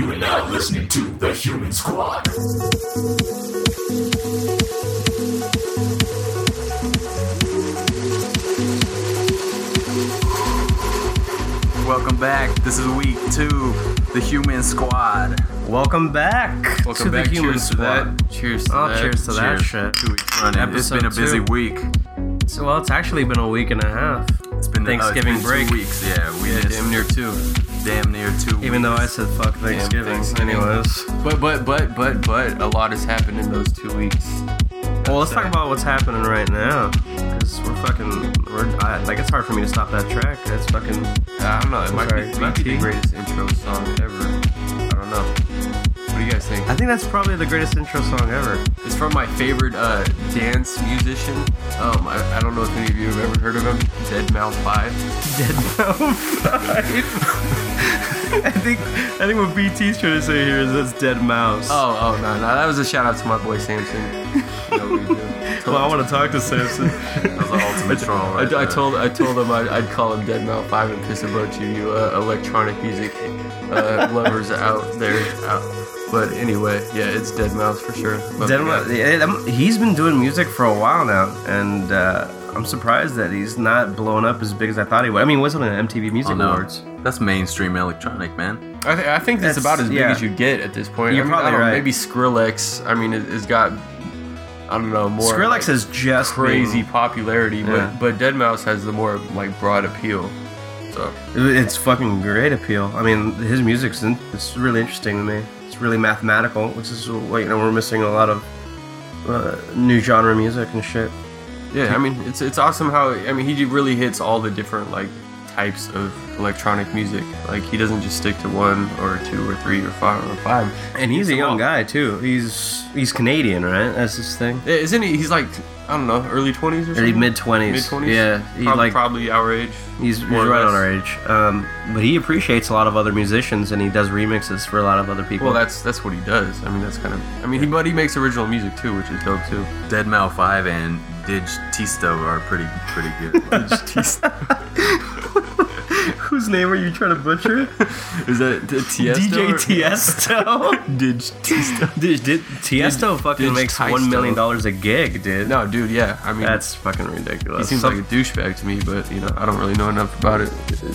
You are now listening to The Human Squad. Welcome back. This is week two, the Human Squad. Welcome back Welcome to back. the Human cheers Squad. to that. Cheers to Oh, that. cheers to that Cheers. shit. Two weeks running. It's been a busy two. week. So, well, it's actually been a week and a half. It's been uh, it's Thanksgiving been break. Two weeks. Yeah, we Yeah, missed damn near two. Damn near two. Even though I said fuck Thanksgiving. Thanksgiving. Anyways. But but but but but a lot has happened in those two weeks. Well, let's talk about what's happening right now. Because we're fucking. We're, I, like, it's hard for me to stop that track. It's fucking. I don't know. It might Sorry, be, it might be the greatest intro song ever. I don't know. What do you guys think? I think that's probably the greatest intro song ever. It's from my favorite uh, dance musician. Um, I, I don't know if any of you have ever heard of him. Dead Mouse Five. Dead Mouse 5. I think I think what BT's trying to say here is that's Dead Mouse. Oh oh no no that was a shout out to my boy Samson. You know what we do. well, I want to talk to Samson. that was the ultimate troll. I, Right I there. told I told him I'd, I'd call him Dead Mouse Five and piss a bunch of you uh, electronic music uh, lovers out there. Out. But anyway, yeah, it's Dead Mouse for sure. Dead Mouse, yeah, he's been doing music for a while now, and uh, I'm surprised that he's not blowing up as big as I thought he would. I mean, he was on an MTV Music Oh, no. Awards. That's mainstream electronic, man. I, th- I think that's, That's- about as big yeah. as you get at this point. You're I mean, probably I don't know, right. Maybe Skrillex. I mean, it, has got I don't know more Skrillex like, is just crazy being- popularity, Yeah. but but Dead Mouse has the more like broad appeal. So It's fucking great appeal. I mean, his music's in, it's really interesting to me. Really mathematical, which is you know we're missing a lot of uh, new genre music and shit. yeah, I mean, it's it's awesome how I mean he really hits all the different like types of electronic music. Like he doesn't just stick to one or two or three or five or five. And he's a young all. guy too. He's he's Canadian, right? That's his thing. Yeah, Isn't he? He's like I don't know, early twenties or Or something. mid twenties. Mid twenties. Yeah, he probably, like probably our age. He's, he's more right on our age. Um, but he appreciates a lot of other musicians and he does remixes for a lot of other people. Well, that's that's what he does. I mean, that's kind of. I mean, he but he makes original music too, which is dope too. Dead Mal Five and Dig Tisto are pretty pretty good. Whose name are you trying to butcher? Is that t- Tiesto? DJ or- Tiesto. Dig Tiesto. Dude, did, Tiesto fucking Dig makes Tiesto. one million dollars a gig, dude. No, dude. Yeah, I mean, That's fucking ridiculous. he ridiculous. seems Some- like a douchebag to me, but you know, I don't really know enough about it.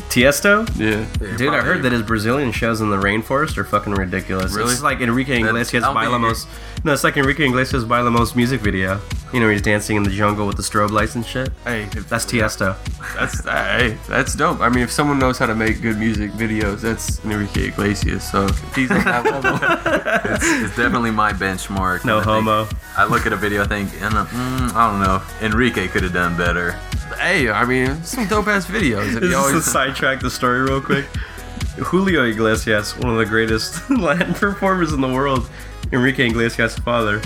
Tiesto? Yeah. Dude, I heard that his Brazilian shows in the rainforest are fucking ridiculous. Really? It's like Enrique Iglesias I'll be- Bailamos. No, it's like Enrique Iglesias Bailamos music video. You know, he's dancing in the jungle with the strobe lights and shit. Hey, if- That's Tiesto. That's hey, that's dope. I mean, if someone knows how to make good music videos, that's Enrique Iglesias. So if he's on that level, it's, it's definitely my benchmark. No I think- homo. I look at a video, I think, and, uh, mm, I don't know. Enrique could have done better. hey, I mean, some dope ass videos. If This you is to always, sidetrack the story real quick. Julio Iglesias, one of the greatest Latin performers in the world, Enrique Iglesias' father,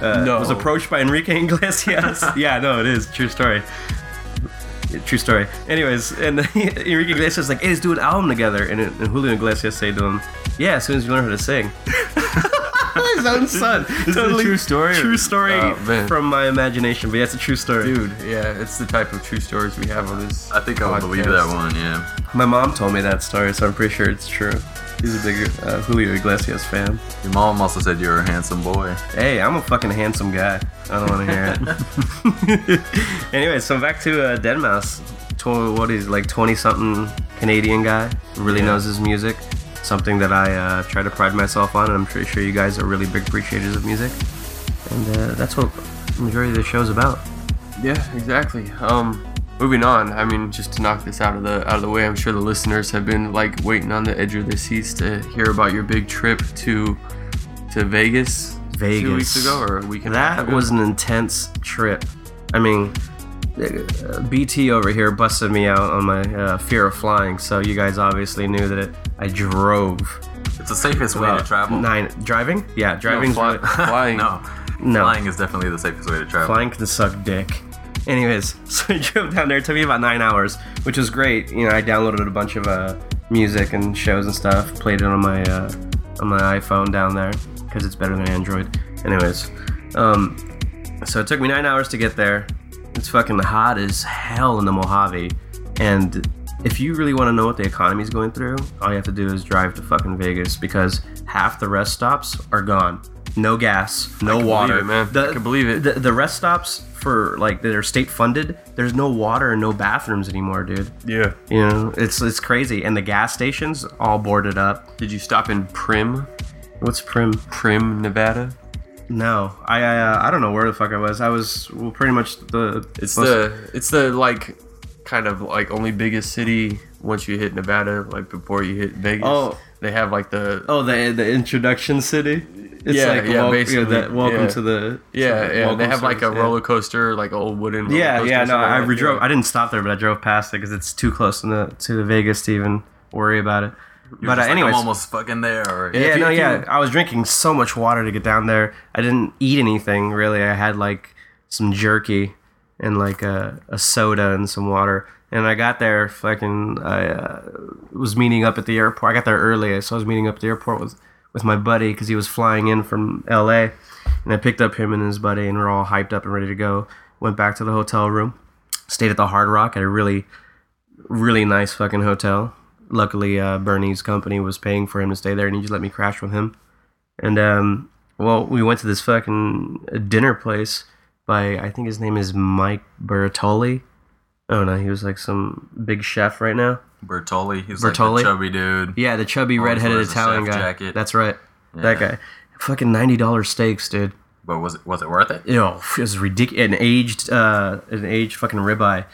uh, No. was approached by Enrique Iglesias. yeah, no, it is true story. True story. Anyways, and Enrique Iglesias was like, "Hey, let's do an album together." And, and Julio Iglesias said to him, "Yeah, as soon as you learn how to sing." His own son. is a true story, True story Oh, from my imagination, but yeah, it's a true story. dude, yeah, it's the type of true stories we have on this. I think I would believe that one, yeah. My mom told me that story, so I'm pretty sure it's true. He's a big uh, Julio Iglesias fan. Your mom also said you were a handsome boy. Hey, I'm a fucking handsome guy. I don't want to hear it. anyway, so back to uh, Dead Mouse. Tw- what is like 20 something Canadian guy really Yeah. knows his music. Something that I uh, try to pride myself on, and I'm pretty sure you guys are really big appreciators of music. And uh, that's what the majority of the show's about. Yeah, exactly. Um, moving on. I mean, just to knock this out of the out of the way, I'm sure the listeners have been like waiting on the edge of their seats to hear about your big trip to to Vegas. Vegas. Two weeks ago or a week and That was an intense trip. I mean, uh, BT over here busted me out on my uh, fear of flying, so you guys obviously knew that it, I drove. It's the safest way to travel. Nine driving? Yeah, driving's fly- really- flying. no. No. Flying is definitely the safest way to travel. flying can suck dick. Anyways, so I drove down there. It took me about nine hours, which was great. You know, I downloaded a bunch of uh, music and shows and stuff. Played it on my uh, on my iPhone down there because it's better than Android. Anyways, um, so it took me nine hours to get there. It's fucking hot as hell in the Mojave, and if you really want to know what the economy is going through, all you have to do is drive to fucking Vegas because half the rest stops are gone. No gas, no water. it, man. The, I can believe it. The, the rest stops for like they're state funded. There's no water and no bathrooms anymore, dude. Yeah. You know, it's it's crazy. And the gas stations all boarded up. Did you stop in Primm, What's Primm? Primm, Nevada? No, I I, uh, I don't know where the fuck I was. I was well, pretty much the. It's the it's the like kind of like only biggest city once you hit Nevada, like before you hit Vegas. Oh. they have like the Oh, the the introduction city. It's Yeah, like yeah, wel- basically, that welcome yeah. to the yeah to yeah. welcome They have like a yeah. roller coaster, like old wooden. roller Yeah, yeah. No, I that, drove. yeah. I didn't stop there, but I drove past it because it's too close to the to the Vegas to even worry about it. You're but uh, like, anyways, I'm almost fucking there. Or yeah, if you- no, if yeah. I was drinking so much water to get down there. I didn't eat anything really. I had like some jerky and like a, a soda and some water. And I got there, fucking. I uh, was meeting up at the airport. I got there early, so I was meeting up at the airport with with my buddy because he was flying in from L.A. And I picked up him and his buddy, and we're all hyped up and ready to go. Went back to the hotel room, stayed at the Hard Rock at a really really nice fucking hotel. Luckily, uh, Bernie's company was paying for him to stay there, and he just let me crash with him. And um, well, we went to this fucking dinner place by I think his name is Mike Bertoli. Oh no, he was like some big chef right now. Bertoli. He's Bertoli? like the chubby dude. Yeah, the chubby Always redheaded Italian guy. jacket. That's right, that guy. Fucking ninety dollars steaks, dude. But was it was it worth it? know, it was ridiculous. An aged, uh, an aged fucking ribeye.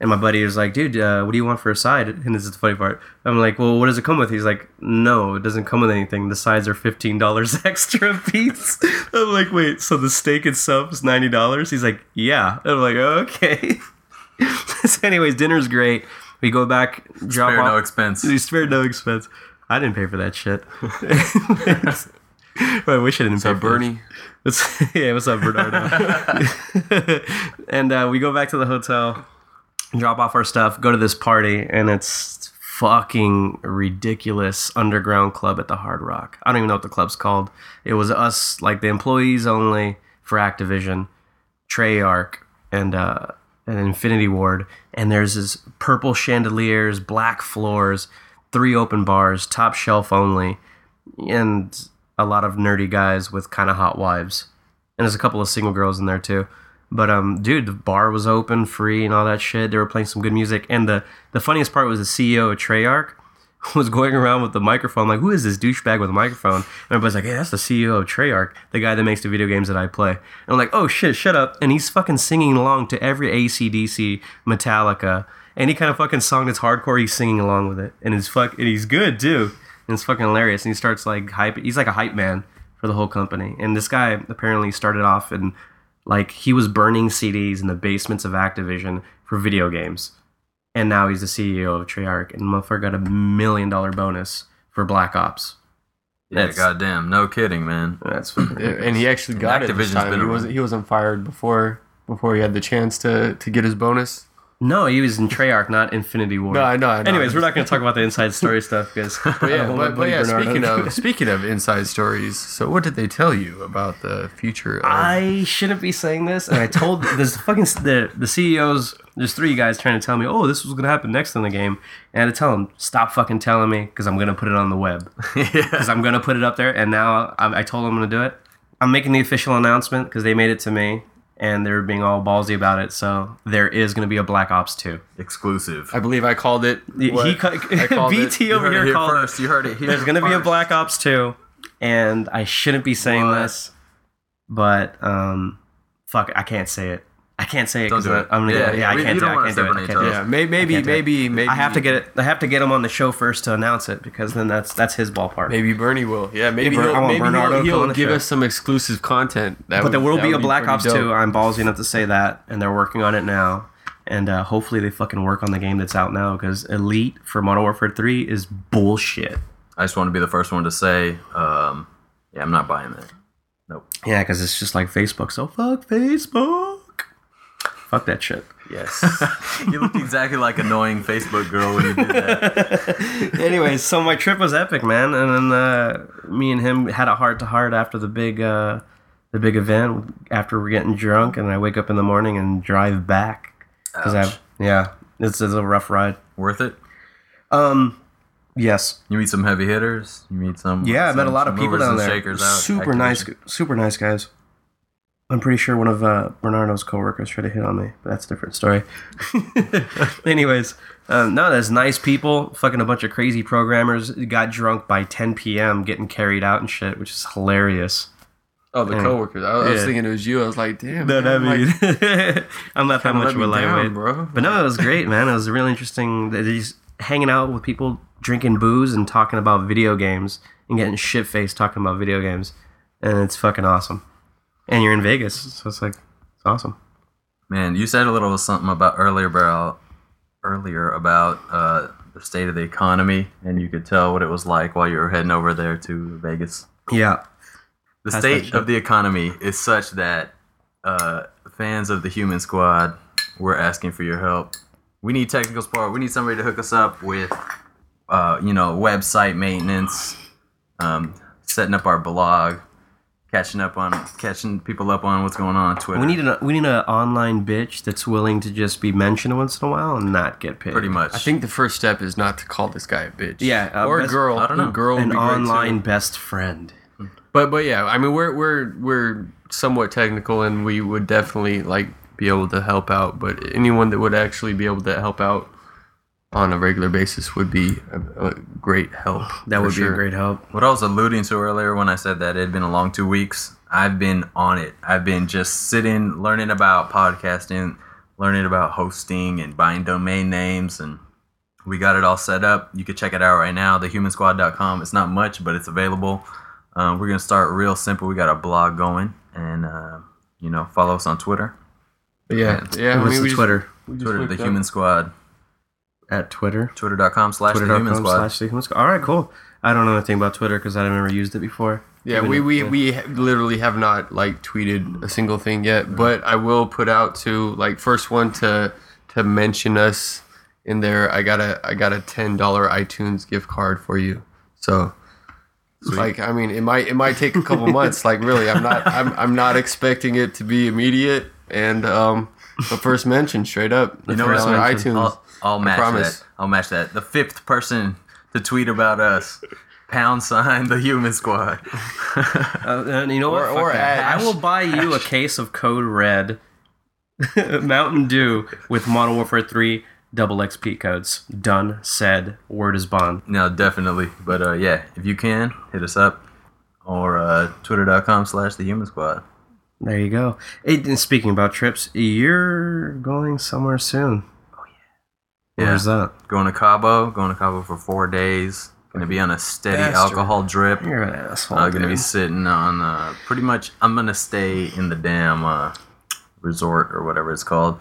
And my buddy was like, dude, uh, what do you want for a side? And this is the funny part. I'm like, well, what does it come with? He's like, no, it doesn't come with anything. The sides are $15 extra a piece. I'm like, wait, so the steak itself is $90? He's like, yeah. I'm like, okay. so anyways, dinner's great. We go back, drop Spare off. no expense. You spared no expense. I didn't pay for that shit. I wish I didn't So pay for. Bernie, What's, yeah, what's up, Bernardo? and uh, we go back to the hotel, drop off our stuff, go to this party, and it's fucking ridiculous underground club at the Hard Rock. I don't even know what the club's called. It was us, like the employees only for Activision, Treyarch, and uh, Infinity Ward. And there's this purple chandeliers, black floors, three open bars, top shelf only, and a lot of nerdy guys with kind of hot wives. And there's a couple of single girls in there too. But um, dude, the bar was open, free, and all that shit. They were playing some good music. And the the funniest part was the CEO of Treyarch was going around with the microphone, like, "Who is this douchebag with a microphone?" And everybody's like, "Hey, that's the CEO of Treyarch, the guy that makes the video games that I play." And I'm like, "Oh shit, shut up!" And he's fucking singing along to every AC/DC, Metallica, any kind of fucking song that's hardcore. He's singing along with it, and it's fuck, and he's good too. And it's fucking hilarious. And he starts like hype. He's like a hype man for the whole company. And this guy apparently started off in like he was burning CDs in the basements of Activision for video games. And now he's the CEO of Treyarch, and motherfucker got a million dollar bonus for Black Ops. Yeah, That's- goddamn. No kidding, man. That's and he actually got it this Activision's time. been He wasn't he wasn't fired before before he had the chance to to get his bonus. No, he was in Treyarch, not Infinity Ward. No, I know. I know. Anyways, we're not going to talk about the inside story stuff because But yeah, but, but yeah. Speaking of speaking of inside stories, so what did they tell you about the future? Of, I shouldn't be saying this, and I told this fucking the the CEOs. There's three guys trying to tell me, oh, this was gonna happen next in the game, and I had to tell them, stop fucking telling me, because I'm gonna put it on the web, because I'm gonna put it up there, and now I, I told them I'm gonna do it. I'm making the official announcement because they made it to me, and they're being all ballsy about it. So there is gonna be a Black Ops 2. Exclusive. I believe I called it. He what? ca- I called. BT You over heard it here called it. first. You heard it here. There's gonna be a. Black Ops 2, and I shouldn't be saying What? this, but um, fuck, I can't say it. I can't say it Don't because do it. I'm gonna. Yeah, Yeah, yeah, I we- can't you do it. don't I wanna can't do it. step I on can't do it. Yeah, may, maybe can't it. maybe maybe I have to get it. I have to get him on the show first to announce it because then that's that's his ballpark. Maybe Bernie will. Yeah, maybe Ber- he'll, I want maybe Bernardo he'll, to come he'll give show. us some exclusive content. That but there will that be would a Black Ops dope. 2. I'm ballsy enough to say that, and they're working on it now. And uh, hopefully they fucking work on the game that's out now because Elite for Modern Warfare 3 is bullshit. I just want to be the first one to say, um, yeah, I'm not buying that. Nope. Yeah, because it's just like Facebook. So fuck Facebook. Fuck that shit. Yes. you looked exactly like annoying Facebook girl when you did that. Anyways, so my trip was epic, man, and then uh, me and him had a heart to heart after the big, uh, the big event. After we're getting drunk, and I wake up in the morning and drive back because I, yeah, it's, it's a rough ride. Worth it? Um, yes. You meet some heavy hitters. You meet some. Yeah, I met a lot of people down there. Out. super nice, super nice guys. I'm pretty sure one of uh, Bernardo's coworkers tried to hit on me, but that's a different story. Anyways, um, no, there's nice people. Fucking a bunch of crazy programmers got drunk by 10 p.m. getting carried out and shit, which is hilarious. Oh, the coworkers. I, I was Yeah. thinking it was you. I was like, damn. No, man, I like, mean, I'm not that much of a lightweight, bro. But no, it was great, man. It was really interesting. Just hanging out with people, drinking booze, and talking about video games, and getting shit faced talking about video games, and it's fucking awesome. And you're in Vegas, so it's like it's awesome. Man, you said a little something about earlier about earlier about uh, the state of the economy, and you could tell what it was like while you were heading over there to Vegas. Yeah, The That's state of the economy is such that uh, fans of the Human Squad we're asking for your help. We need technical support. We need somebody to hook us up with, uh, you know, website maintenance, um, setting up our blog, catching up on catching people up on what's going on on Twitter. we need an we need an online bitch that's willing to just be mentioned once in a while and not get paid. pretty much. I think the first step is not to call this guy a bitch. Yeah, uh, or a girl. I don't know. A girl an be great, too. online best friend. But but yeah, I mean we're we're we're somewhat technical and we would definitely like be able to help out. But anyone that would actually be able to help out on a regular basis would be a, a great help. That for would be sure. a great help. What I was alluding to earlier when I said that it had been a long two weeks, I've been on it. I've been just sitting, learning about podcasting, learning about hosting and buying domain names, and we got it all set up. You can check it out right now, thehumansquad.com. It's not much, but it's available. Um, we're going to start real simple. We got a blog going, and, uh, you know, follow us on Twitter. But yeah, yeah. I What's mean, the we just- Twitter? we just Twitter, looked The up. Human Squad. At Twitter. Twitter.com slash The Human Squad. slash the human squad. All right, cool. I don't know anything about Twitter because I've never used it before. Yeah, Even we, if- we, yeah. we ha- literally have not like tweeted a single thing yet, but I will put out to like first one to to mention us in there. I got a I got a ten dollar iTunes gift card for you. So like I mean it might it might take a couple months. Like really, I'm not I'm I'm not expecting it to be immediate. And um, the first mention straight up. You know $10 what? mention. iTunes. I'll, I'll match promise. that. I'll match that. The fifth person to tweet about us, pound sign the Human Squad. Uh, and you know what? Or- Fuck or that. I will buy you a case of Code Red Mountain Dew with Modern Warfare 3 double XP codes. Done, said, word is bond. no, definitely. But uh, yeah, if you can, hit us up or uh, twitter.com slash the Human Squad. There you go. Hey, and speaking about trips, you're going somewhere soon. Yeah. Where's that? Going to Cabo. Going to Cabo for four days. Going to be on a steady Bastard. alcohol drip. You're an asshole. I'm going to be sitting on uh, pretty much. I'm going to stay in the damn uh, resort or whatever it's called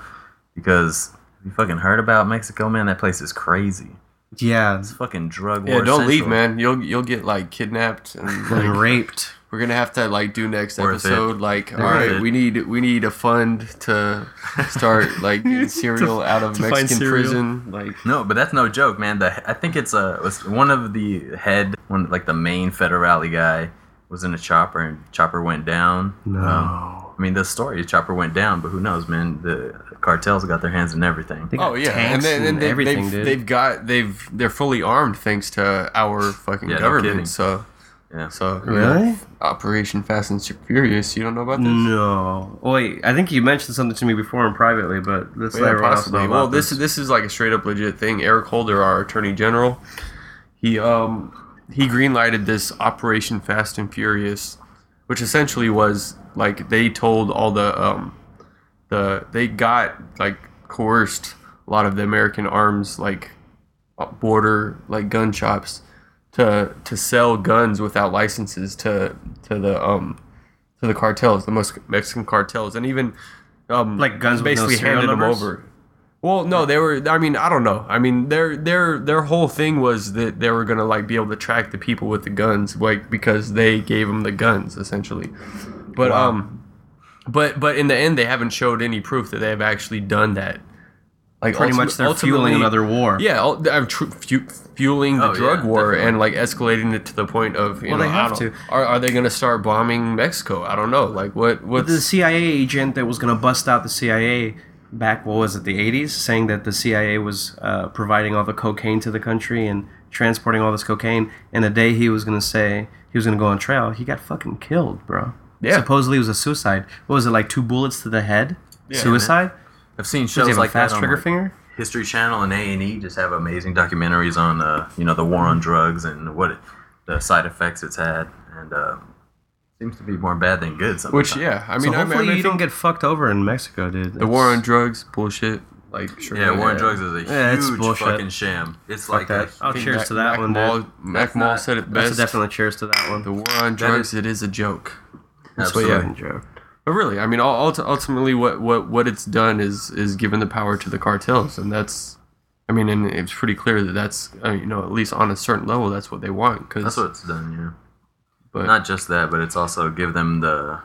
because. You fucking heard about Mexico, man? That place is crazy. Yeah, It's fucking drug Yeah, war don't leave, man. You'll you'll get like kidnapped and like and raped. We're gonna have to like do next Worth it. episode. Like, all Worth right, it. we need we need a fund to start like getting Cereal out of Mexican prison. Like, No, but that's no joke, man. The I think it's uh was one of the head one like the main federale guy was in a chopper and chopper went down. No. Um, I mean the story chopper went down, but who knows, man? The cartels got their hands in everything. Oh yeah, and then and they, everything, they've, dude. they've got they've they're fully armed thanks to our fucking Yeah, government. kidding. so Yeah. so Really? Operation Fast and Furious. You don't know about this? No. Wait, I think you mentioned something to me before and privately, but let's let Yeah, possibly. Well, this is this is like a straight up legit thing. Eric Holder, our attorney general, he um he greenlighted this Operation Fast and Furious, which essentially was like they told all the um the they got like coerced a lot of the American arms like uh, border like gun shops to to sell guns without licenses to to the um to the cartels, the most Mexican cartels, and even um Like guns no basically serial handed them over. Well, no, they were. I mean, I don't know. I mean, their their their whole thing was that they were gonna like be able to track the people with the guns, like because they gave them the guns essentially. But um, but but in the end, they haven't showed any proof that they have actually done that. Like Pretty ultimate- much they're fueling another war. Yeah, I'm tr- fu- fueling the Oh, drug yeah, war definitely. and like escalating it to the point of you Well, know they have to. Are, are they gonna start bombing Mexico? I don't know. Like what what's the CIA agent that was going to bust out the CIA back what was it the 80s saying that the cia was uh, providing all the cocaine to the country and transporting all this cocaine and the day he was going to say he was going to go on trial he got fucking killed bro Yeah. supposedly it was a suicide what was it like two bullets to the head suicide I've seen shows like fast that on trigger like, finger History Channel and A and E just have amazing documentaries on uh, you know the war on drugs and what it, the side effects it's had, and uh, seems to be more bad than good. Sometimes. Which yeah, I mean, so I hopefully mean, you don't get fucked over in mexico dude the war on drugs bullshit. Like sure, yeah, war on drugs is a Yeah, huge bullshit. fucking sham. It's Fuck like that. a, Oh, I think cheers Mac- to that Mac one, Mall, dude. Mac That's Mall said it best. that's best. definitely cheers to that one the war on drugs, it is a joke. That's what, Absolutely. yeah. joke But really, I mean, ultimately, what, what, what it's done is is given the power to the cartels, and that's, I mean, and it's pretty clear that that's, uh, you know, at least on a certain level, that's what they want. Cause, that's what it's done. Yeah, but not just that, but it's also give them the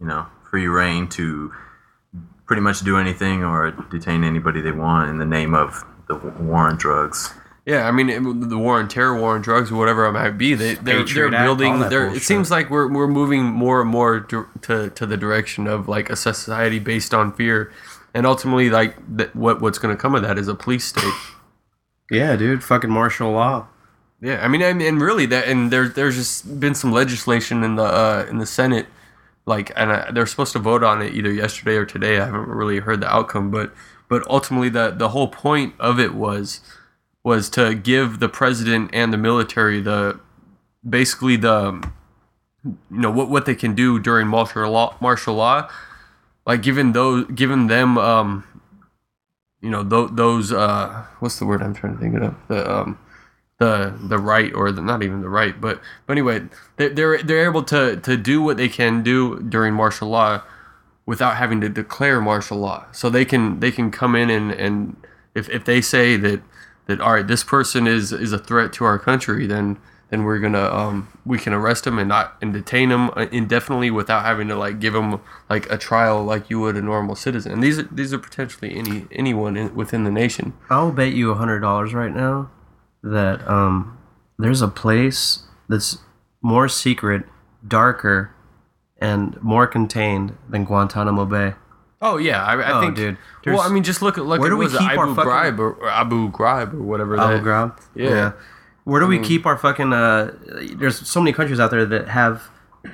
you know free reign to pretty much do anything or detain anybody they want in the name of the war on drugs. Yeah, I mean, it- the war on terror, war on drugs, or whatever it might be, they they're, they're building. They're, it seems like we're we're moving more and more dir- to to the direction of like a society based on fear, and ultimately, like that, what what's going to come of that is a police state. yeah dude fucking martial law Yeah, I mean, I mean, and really that, and there, there's just been some legislation in the uh, in the Senate, like, and uh, they're supposed to vote on it either yesterday or today. I haven't really heard the outcome, but but ultimately, the the whole point of it was was to give the president and the military the basically the you know what what they can do during martial law martial law, like giving those giving them um you know th- those uh what's the word I'm trying to think of? The um the the right or the, not even the right but but anyway they, they're they're able to to do what they can do during martial law without having to declare martial law. So they can they can come in and and if, if they say that that all right this person is is a threat to our country then then we're gonna um we can arrest him and not and detain him indefinitely without having to like give him like a trial like you would a normal citizen and these are these are potentially any anyone in, within the nation I'll bet you a hundred dollars right now that um there's a place that's more secret, darker, and more contained than Guantanamo Bay. Oh yeah, I, I Oh, think, dude, Well, I mean, just look at look Where at do we keep our Abu fucking- Ghraib or, or Abu Ghraib or whatever. Abu Ghraib. Yeah. Where do we keep our fucking? Uh, there's so many countries out there that have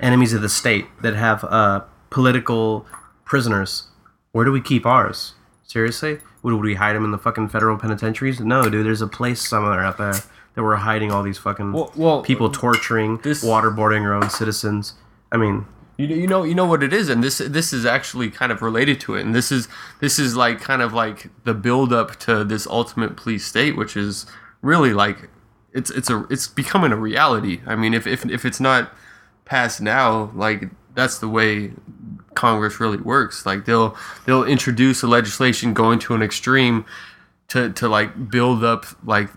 enemies of the state that have uh, political prisoners. Where do we keep ours? Seriously, would, would we hide them in the fucking federal penitentiaries? No, dude. There's a place somewhere out there that we're hiding all these fucking Well, well, people torturing, this- waterboarding our own citizens. I mean, You, you know you know what it is, and this this is actually kind of related to it, and this is this is like kind of like the build up to this ultimate police state, which is really like it's it's a it's becoming a reality. I mean, if if if it's not passed now, like that's the way Congress really works. Like they'll they'll introduce a legislation going to an extreme to to like build up like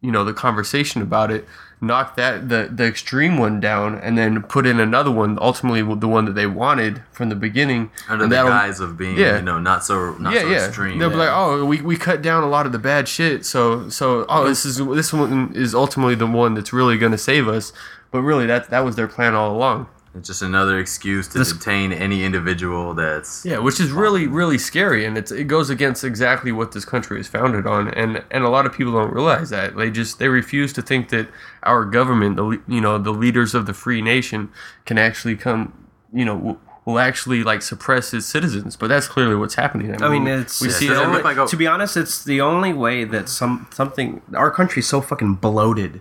you know the conversation about it knock that the the extreme one down and then put in another one ultimately the one that they wanted from the beginning. Under and the guise of being, yeah. you know, not so not yeah so yeah. extreme. they'll be like oh we, we cut down a lot of the bad shit. So so oh this is this one is ultimately the one that's really going to save us. But really that that was their plan all along It's just another excuse to This- detain any individual that's Yeah, which is really really scary, and it's it goes against exactly what this country is founded on, and and a lot of people don't realize that they just they refuse to think that our government, the you know the leaders of the free nation, can actually come, you know. Will, will actually like suppress its citizens, but that's clearly what's happening. I mean, it's, we it's see the doesn't only- like to be honest, it's the only way that some something our country's so fucking bloated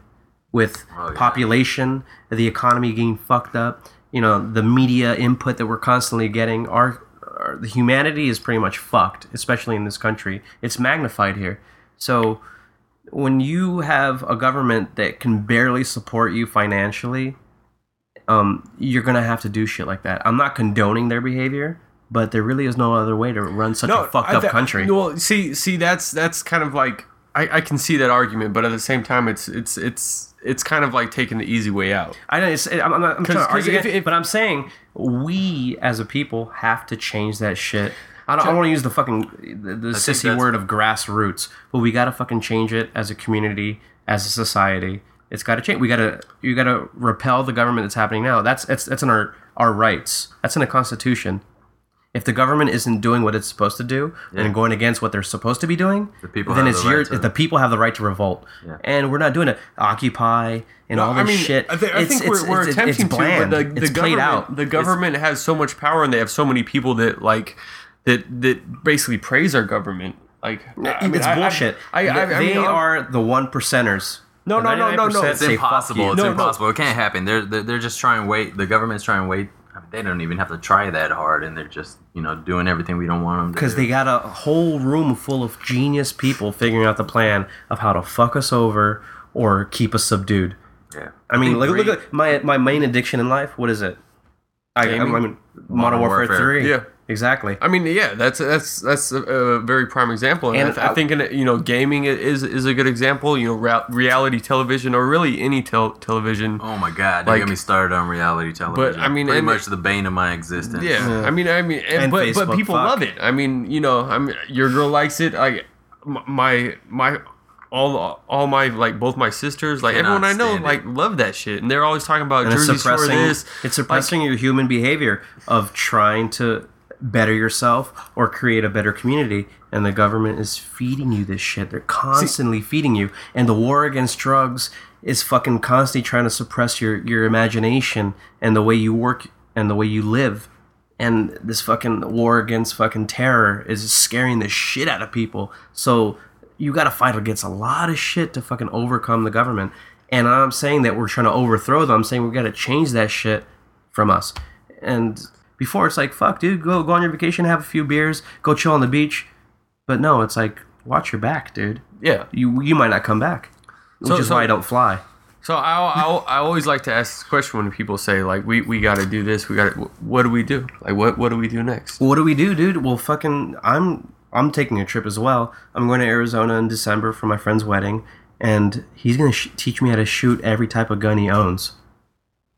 with Oh, yeah. population, the economy getting fucked up. You know, the media input that we're constantly getting. Our, our the humanity is pretty much fucked, especially in this country. It's magnified here. So when you have a government that can barely support you financially, um, you're gonna have to do shit like that. I'm not condoning their behavior, but there really is no other way to run such a fucked I- up country. Well, see, see, that's that's kind of like I, I can see that argument, but at the same time, it's it's it's it's kind of like taking the easy way out. I know. It's, I'm, I'm not I'm trying to argue if- if- but I'm saying we as a people have to change that shit. I don't, I don't want to use the fucking the, the sissy word of grassroots, but we gotta fucking change it as a community, as a society. It's got to change. We gotta you gotta repel the government that's happening now. That's that's that's in our our rights. That's in the Constitution. If the government isn't doing what it's supposed to do Yeah. and going against what they're supposed to be doing, The people then it's the your right to- the people have the right to revolt. Yeah. And we're not doing it. Occupy and all I this mean, shit. I, thi- I It's- think it's- we're, we're it's- attempting it's bland. to, but the, the it's played government, out. the government has so much power, and they have so many people that like that that basically praise our government. Like, I mean, it's I- I- bullshit. I, I, I, they mean, I'm- are the one percenters. No, no, no, no, no. It's impossible. It's No, no. impossible. It can't happen. They're, they're they're just trying to wait. The government's trying to wait. I mean, they don't even have to try that hard, and they're just you know doing everything we don't want them to. Because they got a whole room full of genius people figuring out the plan of how to fuck us over or keep us subdued. Yeah. I mean, think look, look at my my main addiction in life. What is it? I, I, Gaming? mean, Modern Warfare, Warfare. Three. Yeah. Exactly. I mean, yeah, that's that's that's a, a very prime example, and, And I, I I- think in, you know gaming is is a good example. You know, rea- reality television or really any tel- television. Oh my god! Like- you get me started on reality television. But I mean, pretty and- much the bane of my existence. Yeah, I mean, I mean, and, And but but people fuck. love it. I mean, you know, I mean, your girl likes it. I, my my, all all my like both my sisters, like Cannot everyone I know, stand it. like love that shit, and they're always talking about And Jersey Shore this. it's suppressing your human behavior of trying to better yourself or create a better community. And the government is feeding you this shit. They're constantly feeding you. And the war against drugs is fucking constantly trying to suppress your, your imagination and the way you work and the way you live. And this fucking war against fucking terror is scaring the shit out of people. So you got to fight against a lot of shit to fucking overcome the government. And I'm saying that we're trying to overthrow them. I'm saying we got to change that shit from us. And before it's like, fuck, dude, go go on your vacation, have a few beers, go chill on the beach. But no, it's like, watch your back, dude. Yeah. You you might not come back, which So- is so- why I don't fly. So I, I, I always like to ask this question when people say like we, we got to do this, we got to. What do we do? Like what what do we do next? What do we do, dude? Well, fucking, I'm I'm taking a trip as well. I'm going to Arizona in December for my friend's wedding, and he's gonna sh- teach me how to shoot every type of gun he owns.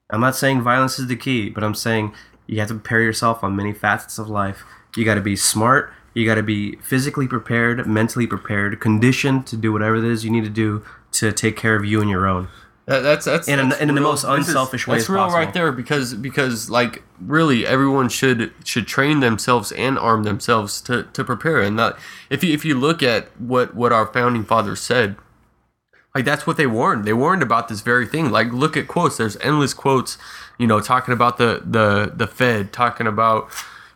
I'm not saying violence is the key, but I'm saying you have to prepare yourself on many facets of life. You got to be smart. You got to be physically prepared, mentally prepared, conditioned to do whatever it is you need to do to take care of you and your own. That, that's that's In a- that's in the real- most this is- unselfish way That's real possible. right there because because like really everyone should should train themselves and arm themselves to, to prepare and not if you if you look at what what our founding fathers said like that's what they warned they warned about this very thing like look at quotes there's endless quotes you know talking about the the the fed talking about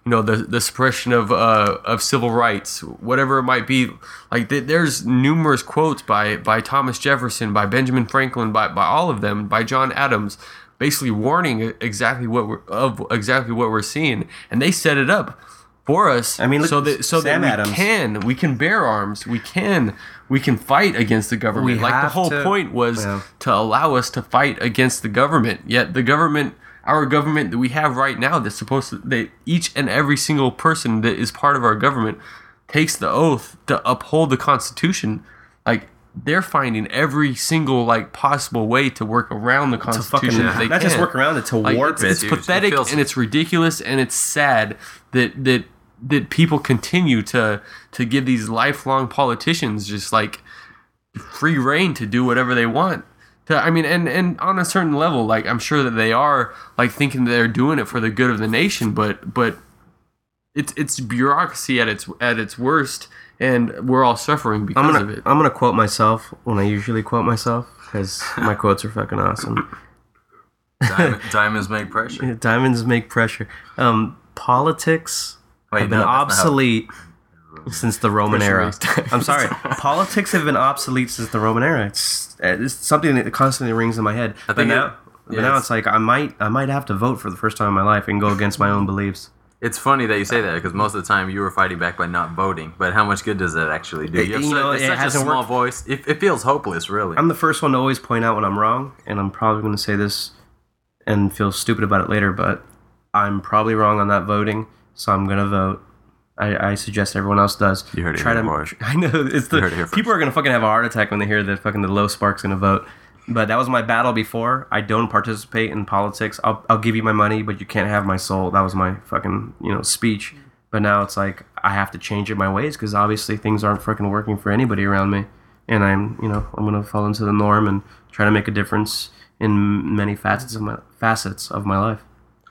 you know the the suppression of uh of civil rights whatever it might be like th- there's numerous quotes by by Thomas Jefferson by Benjamin Franklin by by all of them by John Adams basically warning exactly what we're of exactly what we're seeing and they set it up for us I mean, so that so Sam that we Adams. can we can bear arms we can we can fight against the government We like the whole to- point was Yeah. to allow us to fight against the government. Yet the government, our government that we have right now, that's supposed to, that each and every single person that is part of our government takes the oath to uphold the Constitution. Like they're finding every single like possible way to work around the To fucking Constitution. that they not just work around it to Like, warp it's, it. it's dude. It pathetic feels- and it's ridiculous and it's sad that that that people continue to to give these lifelong politicians just like free reign to do whatever they want. To, I mean, and and on a certain level, like I'm sure that they are like thinking that they're doing it for the good of the nation, but but it's it's bureaucracy at its at its worst, and we're all suffering because I'm of gonna it. I'm gonna quote myself when I usually quote myself because my quotes are fucking awesome. Diamond, diamonds make pressure. Diamonds make pressure. Um, politics Wait, have been no, how- obsolete since the Roman era. I'm sorry, politics have been obsolete since the Roman era. It's uh, it's something that constantly rings in my head. I But it- now, but now it's- like I might I might have to vote for the first time in my life and go against my own beliefs. It's funny that you say that because most of the time you were fighting back by not voting. But how much good does that actually do? It- You have you know, it's it such a hasn't small worked. voice. It, it feels hopeless, really. I'm the first one to always point out when I'm wrong, and I'm probably going to say this and feel stupid about it later, but I'm probably wrong on that voting, so I'm going to vote. I, I suggest everyone else does. You heard it Try here, to. boy. I know it's the heard it here people are going to fucking have a heart attack when they hear that fucking the low spark's going to vote. But that was my battle before. I don't participate in politics. I'll, I'll give you my money, but you can't have my soul. That was my fucking you know speech. But now it's like I have to change it my ways because obviously things aren't fucking working for anybody around me, and I'm you know I'm gonna fall into the norm and try to make a difference in many facets of my facets of my life.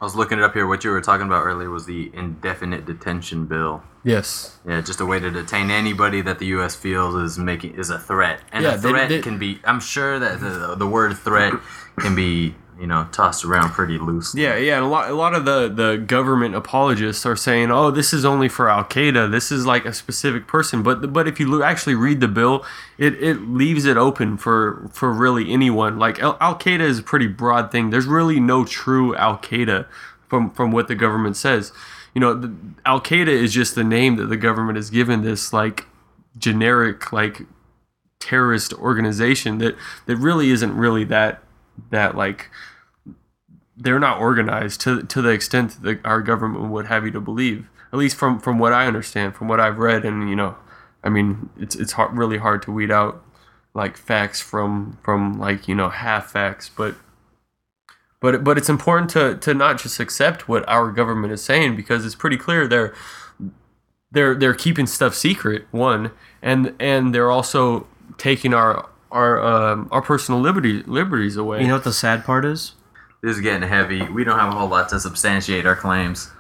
I was looking it up here. What you were talking about earlier was the indefinite detention bill. Yes. Yeah, just a way to detain anybody that the U.S. feels is making is a threat, and Yeah, a they- threat they- can be. I'm sure that the, the word threat can be you know tossed around pretty loosely. Yeah, yeah, a lot, a lot of the, the government apologists are saying, "Oh, this is only for Al Qaeda. This is like a specific person." But but if you lo- actually read the bill, it, it leaves it open for for really anyone. Like Al Qaeda is a pretty broad thing. There's really no true Al Qaeda from from what the government says. You know, Al Qaeda is just the name that the government has given this like generic like terrorist organization that that really isn't really that that like they're not organized to to the extent that our government would have you to believe. At least from from what I understand, from what I've read, and you know, I mean, it's it's hard, really hard to weed out like facts from from like you know half facts, but but but it's important to to not just accept what our government is saying because it's pretty clear they're they're they're keeping stuff secret one and and they're also taking our our um, our personal liberty liberties away. You know what the sad part is? This is getting heavy. We don't have a whole lot to substantiate our claims.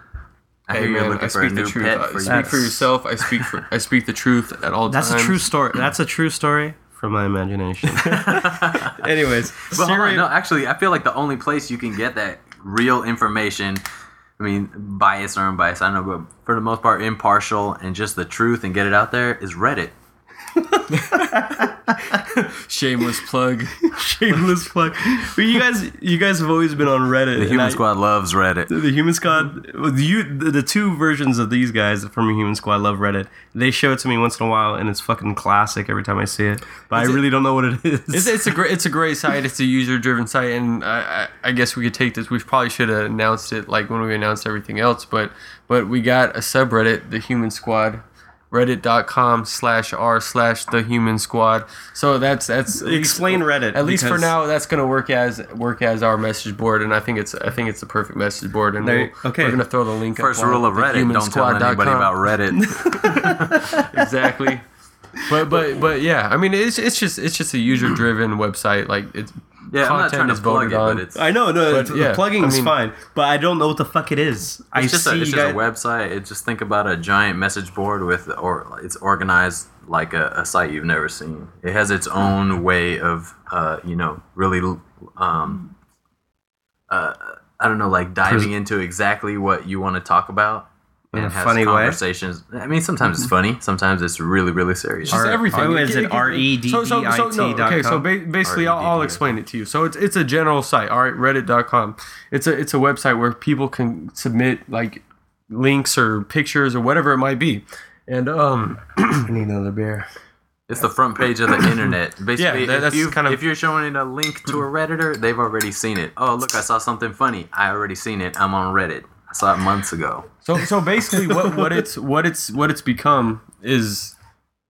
I Hey hear you're man, looking I for a speak the truth. pet I for speak you. for yourself. I speak for I speak the truth at all That's times. a true story. That's a true story from my imagination. Anyways, But hold on, no, actually, I feel like the only place you can get that real information, I mean, biased or unbiased, I don't know, but for the most part, impartial and just the truth and get it out there is Reddit. Shameless plug. shameless plug. But you guys, you guys have always been on Reddit. The Human I- Squad loves Reddit. The Human Squad, you, the, the two versions of these guys from the Human Squad love Reddit. They show it to me once in a while, and it's fucking classic every time I see it. But I Is it- really don't know what it is. It's, it's a great it's a great site. It's a user driven site, and I, I I guess we could take this. We probably should have announced it like when we announced everything else, but but we got a subreddit, the Human Squad. Reddit.com slash r slash the human squad. So that's that's at least- Explain Reddit, At least for now, that's gonna work as work as our message board, and I think it's I think it's the perfect message board. And There- we'll, okay. we're gonna throw the link. First up on rule of Reddit: don't tell thehumansquad.com. anybody about Reddit. exactly. But but but yeah, I mean it's it's just it's just a user driven website. Like it's Yeah, I'm not trying to is plug it, on. but it's I know, no, But, the yeah, plugging's I mean- fine, but I don't know what the fuck it is. I It's just, see a, it's you just a website. It just think about a giant message board with, or it's organized like a, a site you've never seen. It has its own way of, uh, you know, really, um, uh, I don't know, like diving into exactly what you want to talk about. In and a has funny way? conversations. I mean, sometimes it's funny. Sometimes it's really, really serious. just R- everything. oh, is it so, so, so, no, R-E-D-D-I-T dot Okay, so ba- basically, I'll, I'll explain it to you. So it's it's a general site. All right, Reddit.com. It's a it's a website where people can submit like links or pictures or whatever it might be. And um, I need another beer. It's the front page of the internet. Basically, that- if, you, kind of- if you're showing a link to a redditor, they've already seen it. Oh, look, I saw something funny. I already seen it. I'm on Reddit. I saw it months ago. So so basically what what it's what it's what it's become is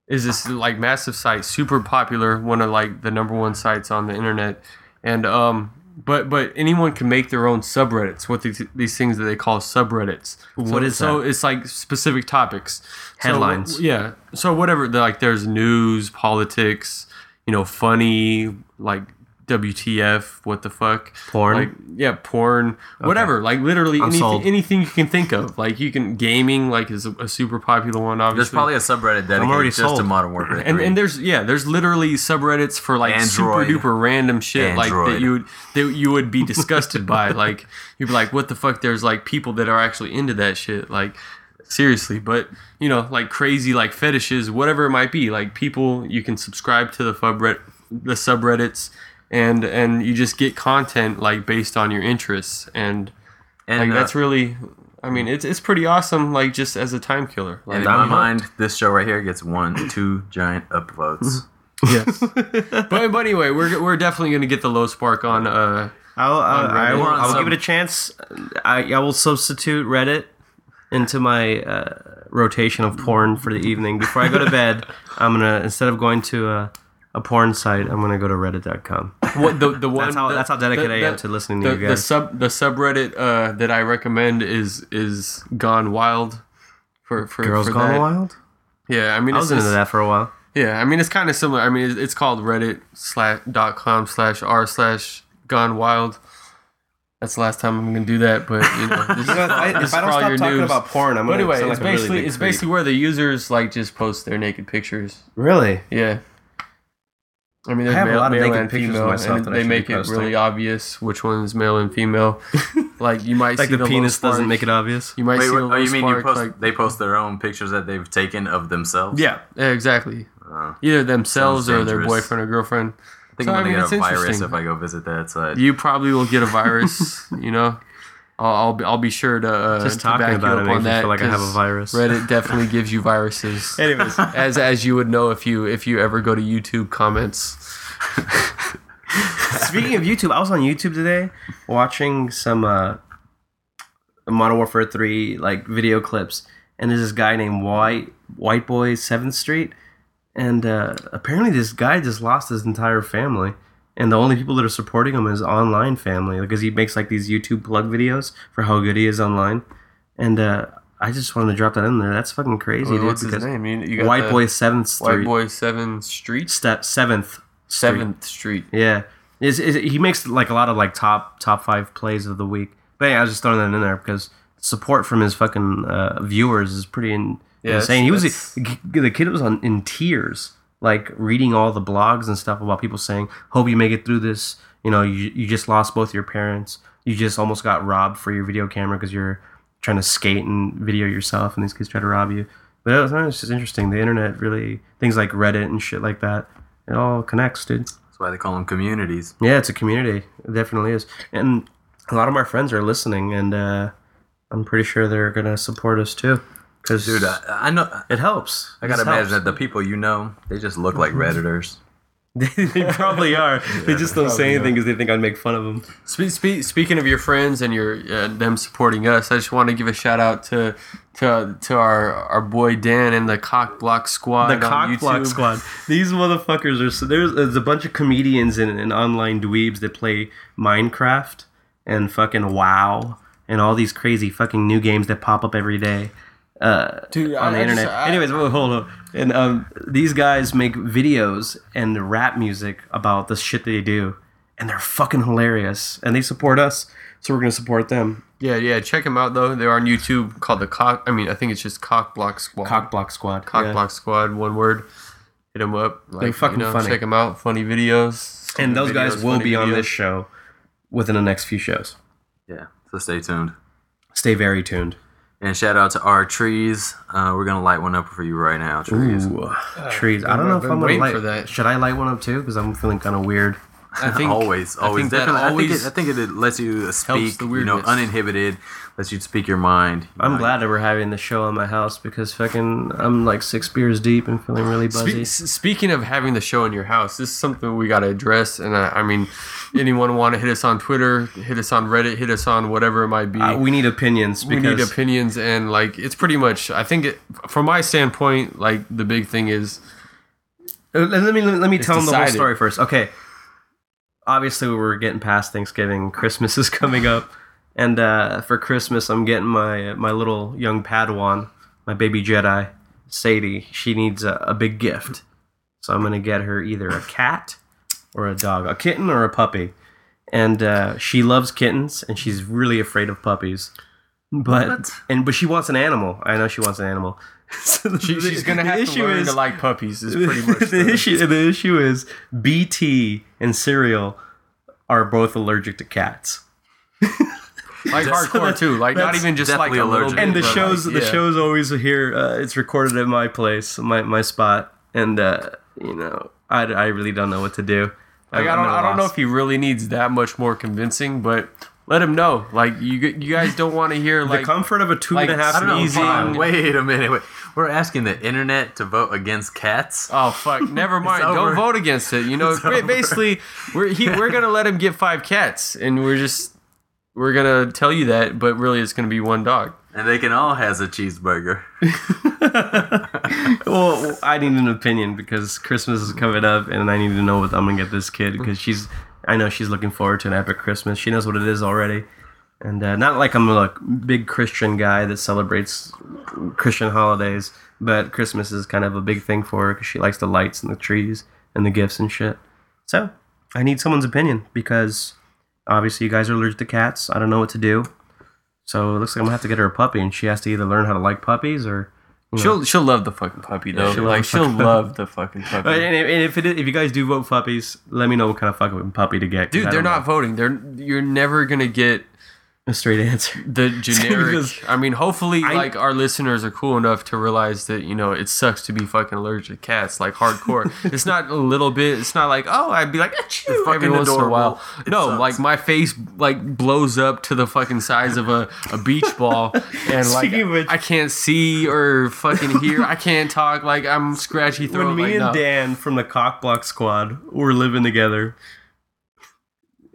is this like massive site, super popular, one of like the number one sites on the internet. And um but but anyone can make their own subreddits, what these these things that they call subreddits. What so, is so that? it's like specific topics. So, Headlines. yeah. So whatever like there's news, politics, you know, funny, like WTF, what the fuck? Porn? Like yeah, porn, whatever. Like literally anything, anything you can think of. Like you can gaming, like is a, a super popular one. Obviously, There's probably a subreddit dedicated already just to sold. Modern Warfare and, and there's yeah, there's literally subreddits for like Android. super duper random shit like that you would that you would be disgusted by. Like you'd be like, what the fuck? There's like people that are actually into that shit. Like seriously, but you know, like crazy like fetishes, whatever it might be. Like people, you can subscribe to the subreddit, the subreddits, and and you just get content like based on your interests and. and Like uh, that's really, I mean, it's it's pretty awesome. Like just as a time killer. Like and in my I'm mind, this show right here gets one, two giant upvotes. yes. but but anyway, we're we're definitely gonna get the low spark on. uh I'll, I'll, I will, I will some- give it a chance. I, I will substitute Reddit into my uh, rotation of porn for the evening. Before I go to bed, I'm gonna instead of going to a, a porn site, I'm gonna go to Reddit.com. What the the one That's how the- that's how dedicated the- I am the- to listening to you the sub the subreddit uh, that I recommend is is Gone Wild. For for Girls for Gone that. Wild. Yeah, I mean I it's was into that for a while. Yeah, I mean it's kind of similar. I mean it's, it's called Reddit slash dot com slash r slash Gone Wild. That's the last time I'm gonna do that, but you know, this, You know, if I, if is I don't stop talking news. about porn, I'm But gonna anyway, it's like really basically big it's creep. basically where the users like just post their naked pictures. really. Yeah. I mean, there's I have a lot of male and pictures of female, and they make it posting. really obvious which one is male and female. like you might Like see the little penis doesn't make it obvious. You might Wait, see what, oh, little you mean you spark, post? like they post their own pictures that they've taken of themselves? Yeah. yeah, exactly. Oh. Either themselves or their boyfriend or girlfriend. I think So, I'm gonna mean, get a virus if I go visit that site. You probably will get a virus. you know, I'll I'll be, I'll be sure to uh, Just to talking back about you it up makes on me that. feel like I have a virus. Reddit definitely gives you viruses. Anyways, as as you would know if you if you ever go to YouTube comments. Speaking of YouTube, I was on YouTube today watching some uh, Modern Warfare Three like video clips, and there's this guy named White White Boy Seventh Street, and uh, apparently this guy just lost his entire family, and the only people that are supporting him is online family because he makes like these YouTube plug videos for how good he is online, and uh, I just wanted to drop that in there. That's fucking crazy, dude. What's his name? You, you White Boy Seventh Street, White Boy Seven Street Step Seventh Seventh Street. yeah, is is he makes like a lot of like top top five plays of the week. But yeah, I was just throwing that in there because support from his fucking uh, viewers is pretty in, Yeah, insane. He was the kid was on in tears, like reading all the blogs and stuff about people saying, "Hope you make it through this." You know, you you just lost both your parents. You just almost got robbed for your video camera because you're trying to skate and video yourself, and these kids try to rob you. But it was, it's just interesting. The internet really things like Reddit and shit like that. It all connects, dude. That's why they call them communities. Yeah, it's a community. It definitely is. And a lot of my friends are listening, and uh, I'm pretty sure they're going to support us too. Because, Dude, I, I know. it helps. I gotta imagine helps. that the people you know, they just look like redditors. they probably are. they just don't say anything because they think I'd make fun of them. Spe- spe- speaking of your friends and your uh, them supporting us, I just want to give a shout out to to to our our boy Dan and the Cock Block Squad. The Cock Block Squad. These motherfuckers are. So there's, there's a bunch of comedians and, and online dweebs that play Minecraft and fucking WoW and all these crazy fucking new games that pop up every day. Uh, Dude, on I- the I just- internet. I- Anyways, wait, hold on. And um, these guys make videos and rap music about the shit they do, and they're fucking hilarious. And they support us, so we're gonna support them. Yeah, yeah. Check them out though. They're on YouTube called the Cock. I mean, I think it's just Cock Block Squad. Cock Block Squad. Cock yeah. Block Squad. One word. Hit them up. Like, they fucking you know, funny. Check them out. Funny videos. And stupid those guys will funny be on this show within the next few shows. Yeah. So stay tuned. Stay very tuned. And shout out to our trees. Uh, we're gonna light one up for you right now, trees. Ooh, trees. I don't know if I'm gonna light. for that. Should I light one up too? Because I'm feeling kind of weird. I think always, I always, think that definitely. I think, it, I think it lets you speak, the you know, weirdness. uninhibited. Lets you speak your mind. you I'm know. glad that we're having the show in my house because fucking I'm like six beers deep and feeling really buzzy. Spe- speaking of having the show in your house, this is something we got to address. And I, I mean, anyone want to hit us on Twitter, hit us on Reddit, hit us on whatever it might be. Uh, we need opinions we need opinions, and like it's pretty much. I think it, from my standpoint, like the big thing is Uh, let me let me tell them the whole story first. Okay. Obviously, we're getting past Thanksgiving. Christmas is coming up, and uh, for Christmas, I'm getting my my little young Padawan, my baby Jedi, Sadie. She needs a, a big gift, so I'm gonna get her either a cat or a dog, a kitten or a puppy. And uh, she loves kittens, and she's really afraid of puppies. But What? and but she wants an animal. I know she wants an animal. So she, she's gonna the have to issue learn is- to like puppies. Is pretty much the, the, issue. The issue is BT and cereal are both allergic to cats, like hardcore too. Like not even just like definitely a little allergic. and the but, shows like, the shows always here. Uh, it's recorded at my place, my my spot, and uh, you know I, I really don't know what to do. Like, I don't, I don't know if he really needs that much more convincing, but let him know. Like you, you guys don't want to hear like the comfort of a two like, and a half I don't know. Easy. Wait a minute. Wait. We're asking the internet to vote against cats. Oh fuck! Never mind. Don't vote against it. You know, ba- basically, we're he, we're gonna let him get five cats, and we're just we're gonna tell you that, but really, it's gonna be one dog. And they can all has a cheeseburger. Well, I need an opinion because Christmas is coming up, and I need to know what I'm gonna get this kid because she's. I know she's looking forward to an epic Christmas. She knows what it is already, and uh, not like I'm a like, big Christian guy that celebrates Christian holidays, but Christmas is kind of a big thing for her because she likes the lights and the trees and the gifts and shit. So I need someone's opinion because obviously you guys are allergic to cats. I don't know what to do. So it looks like I'm gonna have to get her a puppy, and she has to either learn how to like puppies or. She'll she'll love the fucking puppy though. she'll love like the she'll fucking love the fucking puppy. And if, and if, it, if you guys do vote puppies, let me know what kind of fucking puppy to get. 'cause Dude, I they're don't not know. voting. They're you're never gonna get a straight answer. the generic. I mean, hopefully, I- like our listeners are cool enough to realize that you know it sucks to be fucking allergic to cats, like hardcore. it's not a little bit. It's not like oh, I'd be like achoo every fucking once in a adorable. while. It no, sucks. like my face like blows up to the fucking size of a, a beach ball, and like which- I can't see or fucking hear. I can't talk. Like I'm scratchy throat. when me like, and no. Dan from the Cockblock Squad were living together,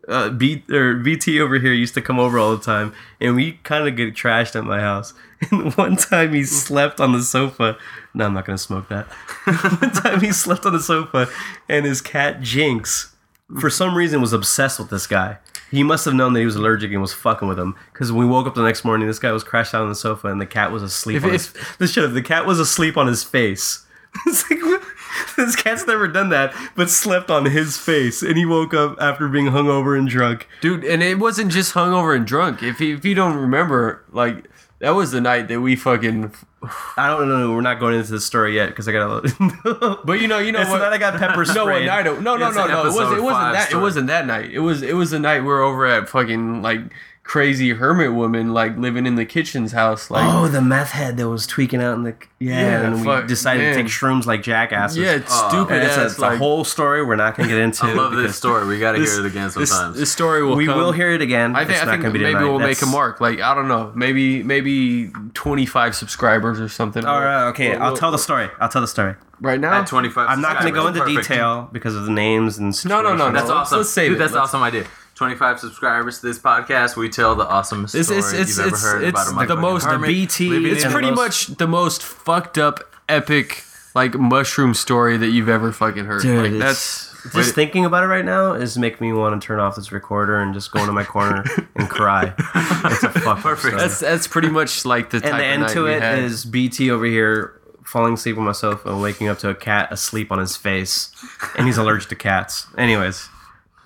uh, B or BT over here used to come over all the time, and we kind of get trashed at my house. And one time he slept on the sofa. No, I'm not gonna smoke that. one time he slept on the sofa, and his cat Jinx, for some reason, was obsessed with this guy. He must have known that he was allergic and was fucking with him. Because when we woke up the next morning, this guy was crashed out on the sofa, and the cat was asleep. If- on his, this shit, the cat was asleep on his face. It's like this cat's never done that, but slept on his face, and he woke up after being hungover and drunk. dude. And it wasn't just hungover and drunk. If you, if you don't remember, like that was the night that we fucking. I don't know. We're not going into the story yet because I got. A little. But you know, you know It's what? I got pepper No, what night? No, no, It's no, no. It wasn't. It wasn't that. It wasn't that night. It was. It was the night we were over at fucking like crazy hermit woman, like living in the kitchen's house, like. Oh, the meth head that was tweaking out in the yeah, Yeah, and we decided man. to take shrooms like jackasses. yeah, it's Oh, stupid. and it's, a, ass, it's a whole story we're not gonna get into. I love this story. We got to this- hear it again sometimes. this story will. We come. will hear it again. I think, it's I not think gonna be maybe tonight. we'll make a mark. Like I don't know, maybe maybe twenty five subscribers or something. All right, okay. We'll- I'll we'll- tell the story. I'll tell the story. right now. At 25 I'm not going to go into. Perfect. detail because of the names and stuff. No, no, no, situations. That's No, awesome. let's save Dude, it. That's Let's- awesome idea. 25 subscribers to this podcast. We tell the awesome story It's it's it's you've ever heard it's about a the most hermit BT It's pretty the most- much the most fucked up, epic, like mushroom story that you've ever fucking heard. Dude, like that's Just thinking about it right now is making me want to turn off this recorder and just go into my corner and cry. It's a fucking Perfect. story. that's that's pretty much like the type and the of end to we it had. is BT over here falling asleep on my sofa and waking up to a cat asleep on his face, and he's allergic to cats. Anyways,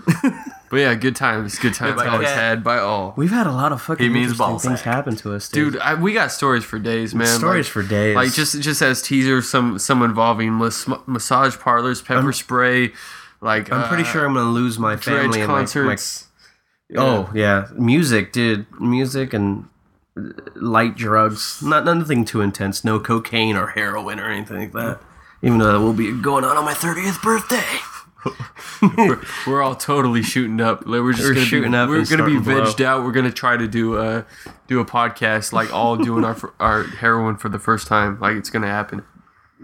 But yeah, good times, good times by always cat. had by all. we've had a lot of fucking He means interesting ball things sack. happen to us, Dude, I, we got stories for days, man. Stories Like- for days. Like just just as teasers, some some involving mas- massage parlors, pepper spray, like I'm pretty uh, sure I'm gonna lose my dredge family and my, my concerts. Oh yeah, music, dude, music and uh, light drugs. Not nothing too intense. No cocaine or heroin or anything like that. Even though that will be going on on my 30th birthday. We're, we're all totally shooting up. Like, we're just We're gonna shooting be, up We're gonna be vegged out. We're gonna try to do a do a podcast like all doing our our heroin for the first time. Like it's gonna happen.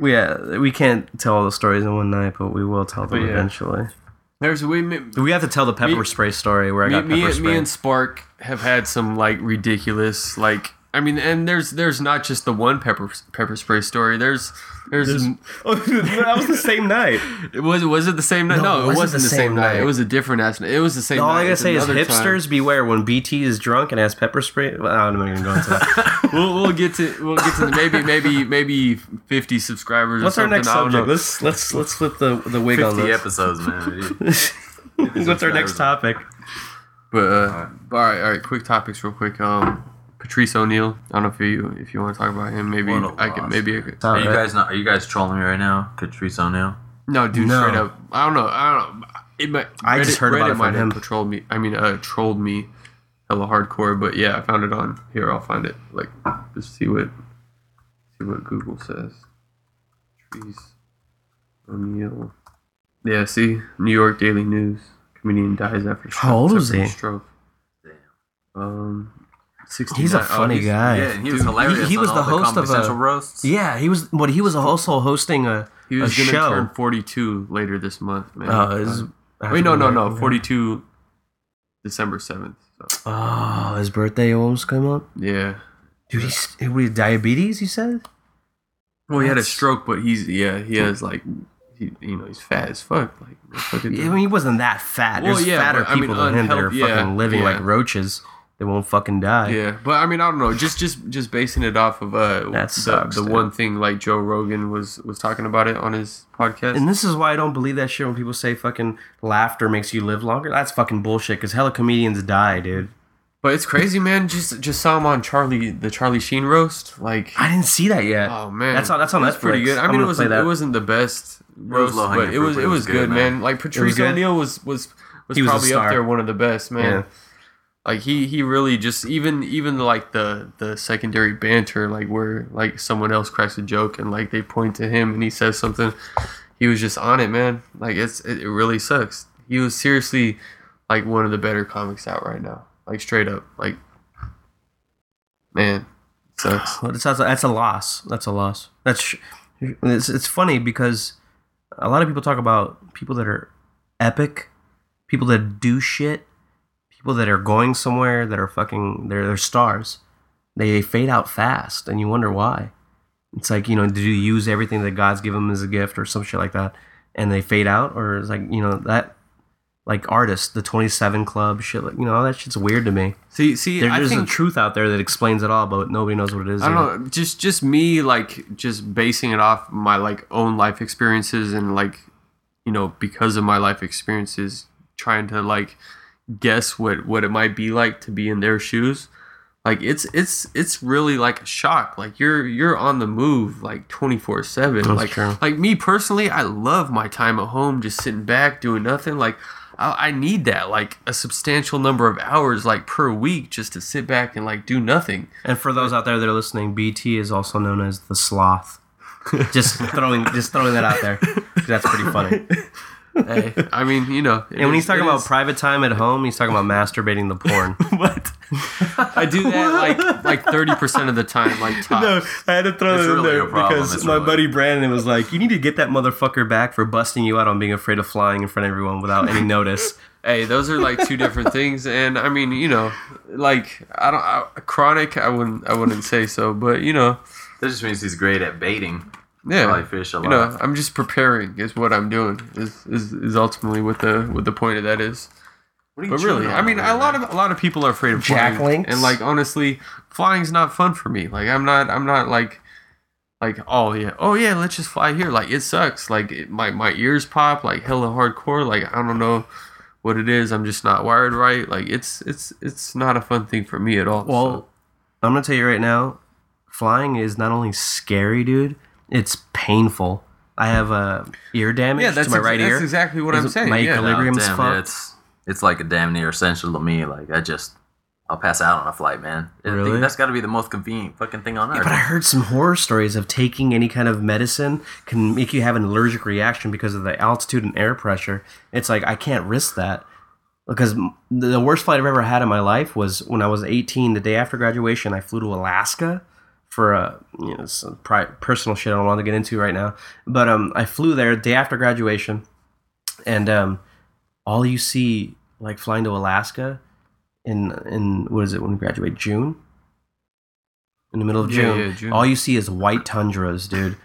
Yeah, uh, we can't tell all the stories in one night, but we will tell them yeah. eventually. There's we me, We have to tell the pepper Me- spray story where I got me, pepper and- spray. me and Spark have had some like ridiculous like. I mean, and there's there's not just the one pepper pepper spray story. There's there's, oh, that was the same night. it was was it the same night? No, it wasn't, the same, night. It was a different ass. It was the same. All night. I gotta It's say is another time. hipsters beware when BT is drunk and has pepper spray. Well, I'm not even going to go into that. We'll, we'll get to we'll get to the, maybe maybe maybe 50 subscribers. What's or our next I subject? know. Let's let's let's flip the the wig on 50 this. episodes, man. What's our next topic? But uh, all right, all right. Quick topics, real quick. Um, Patrice O'Neal. I don't know if you if you want to talk about him. Maybe What a I could. loss. Maybe I could. Are you guys not? Are you guys trolling me right now, Patrice O'Neal? No, dude. No. Straight up. I don't know. I don't know. It might, I just heard about it from might have him. Patrolled me. I mean, uh, trolled me, hella hardcore. But yeah, I found it on here. I'll find it. Like, just see what see what Google says. Patrice O'Neal. Yeah. See, New York Daily News. Comedian dies after How old is he? Stroke. Um, 69. He's a Oh, funny he's- guy. Yeah, and he was Dude, hilarious. He, he was the host Comedy of a roasts. Yeah, he was. What he was also hosting a, He was a gonna show. turn 42 later this month, man. Oh, his, Wait, no, no, no. 42 December 7th. So, Oh, his birthday almost came up. yeah. Dude, he's what, he- diabetes. He said. Well, he had a stroke, but he's, yeah, he has like, he, you know, he's fat as fuck. Like, fucking, Yeah, I mean, he wasn't that fat. Well, There's yeah, fatter but, I mean, people than him that are yeah, fucking living yeah. like roaches. They won't fucking die. Yeah, but I mean, I don't know. Just just just basing it off of uh That the, sucks, the dude. one thing like Joe Rogan was was talking about it on his podcast. And this is why I don't believe that shit when people say fucking laughter makes you live longer. That's fucking bullshit. Because hella comedians die, dude. but it's crazy, man. Just just saw him on Charlie the Charlie Sheen roast. Like, I didn't see that yet. oh man, that's on that's on It Netflix. pretty good. I mean, it wasn't it wasn't the best roast, low-hanging but it was it was good, man. Like Patrice O'Neal was was was He was probably up there one of the best, man. Yeah. Like he he really just even even like the the secondary banter like where like someone else cracks a joke and like they point to him and he says something, he was just on it, man. Like it's it, really sucks. He was seriously like one of the better comics out right now. Like straight up, like man, it sucks. Well, that's, that's a loss. That's a loss. That's it's, it's funny because a lot of people talk about people that are epic, people that do shit, people that are going somewhere that are fucking they're they're stars. They fade out fast, and you wonder why. It's like you know, did you use everything that God's given them as a gift or some shit like that, and they fade out, or it's like you know that. Like artists, the Twenty Seven Club, shit, like you know, all that shit's weird to me. See, see, There, there's think a truth out there that explains it all, but nobody knows what it is. I don't know, just just me like just basing it off my like own life experiences and like you know because of my life experiences trying to like guess what what it might be like to be in their shoes. Like it's it's it's really like a shock. Like you're you're on the move like 24/7. Like true. like me personally, I love my time at home just sitting back doing nothing like I, I need that like a substantial number of hours like per week just to sit back and like do nothing. And for those out there that are listening, BT is also known as the sloth. just throwing, just throwing that out there That's pretty funny. Hey, I mean, you know. And when he's talking about private time at home, he's talking about masturbating the porn. what? I do that like like thirty percent of the time, like tops. I had to throw It's really a problem. It's really- Brandon was like, "You need to get that motherfucker back for busting you out on being afraid of flying in front of everyone without any notice." Hey, those are like two different things, and I mean, you know, like I don't I, chronic. I wouldn't I wouldn't say so, but you know, That just means he's great at baiting. Yeah, Probably fish a you know, I'm just preparing is what I'm doing. Is is, is ultimately what the what the point of that is. What are you But really, I mean, over a lot of a lot of people are afraid of Jack flying, links? and like honestly, flying's not fun for me. Like I'm not, I'm not like, like oh yeah, oh yeah, let's just fly here. Like it sucks. Like it, my my ears pop like hella hardcore. Like I don't know what it is. I'm just not wired right. Like it's it's it's not a fun thing for me at all. Well, so. I'm gonna tell you right now, flying is not only scary, dude. It's painful. I have a ear damage yeah, that's to my ex- right that's ear. exactly what I'm it saying. my yeah. equilibrium- Oh, Equilibrium's damn, fucked. it's it's like a damn near essential to me. Like I just I'll pass out on a flight, man. I Really? think that's got to be the most convenient fucking thing on earth. But I heard some horror stories of taking any kind of medicine can make you have an allergic reaction because of the altitude and air pressure. It's like I can't risk that because m- the worst flight I've ever had in my life was when I was 18. The day after graduation, I flew to Alaska for a you know some pri- personal shit I don't want to get into right now. But um, I flew there day after graduation, and um, all you see like flying to Alaska in in what is it when we graduate June in the middle of June. yeah, June. All you see is white tundras, dude.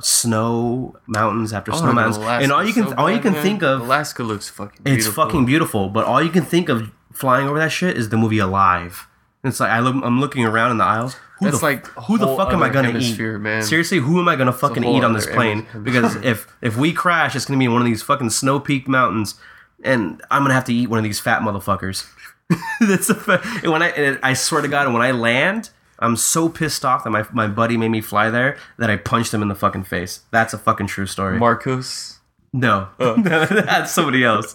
Snow mountains after Oh, snow mountains, Alaska's and all you can so all you can man. think of Alaska looks fucking. it's fucking beautiful, but all you can think of flying over that shit is the movie Alive. It's like I look, I'm looking around in the aisles. Who That's the, like who the fuck am I gonna eat? man. Seriously, who am I gonna fucking eat on this plane? Because if if we crash, it's gonna be in one of these fucking snow peaked mountains, and I'm gonna have to eat one of these fat motherfuckers. That's a fa- and when I and I swear to God, when I land, I'm so pissed off that my my buddy made me fly there that I punched him in the fucking face. That's a fucking true story. Marcos. No, that's somebody else.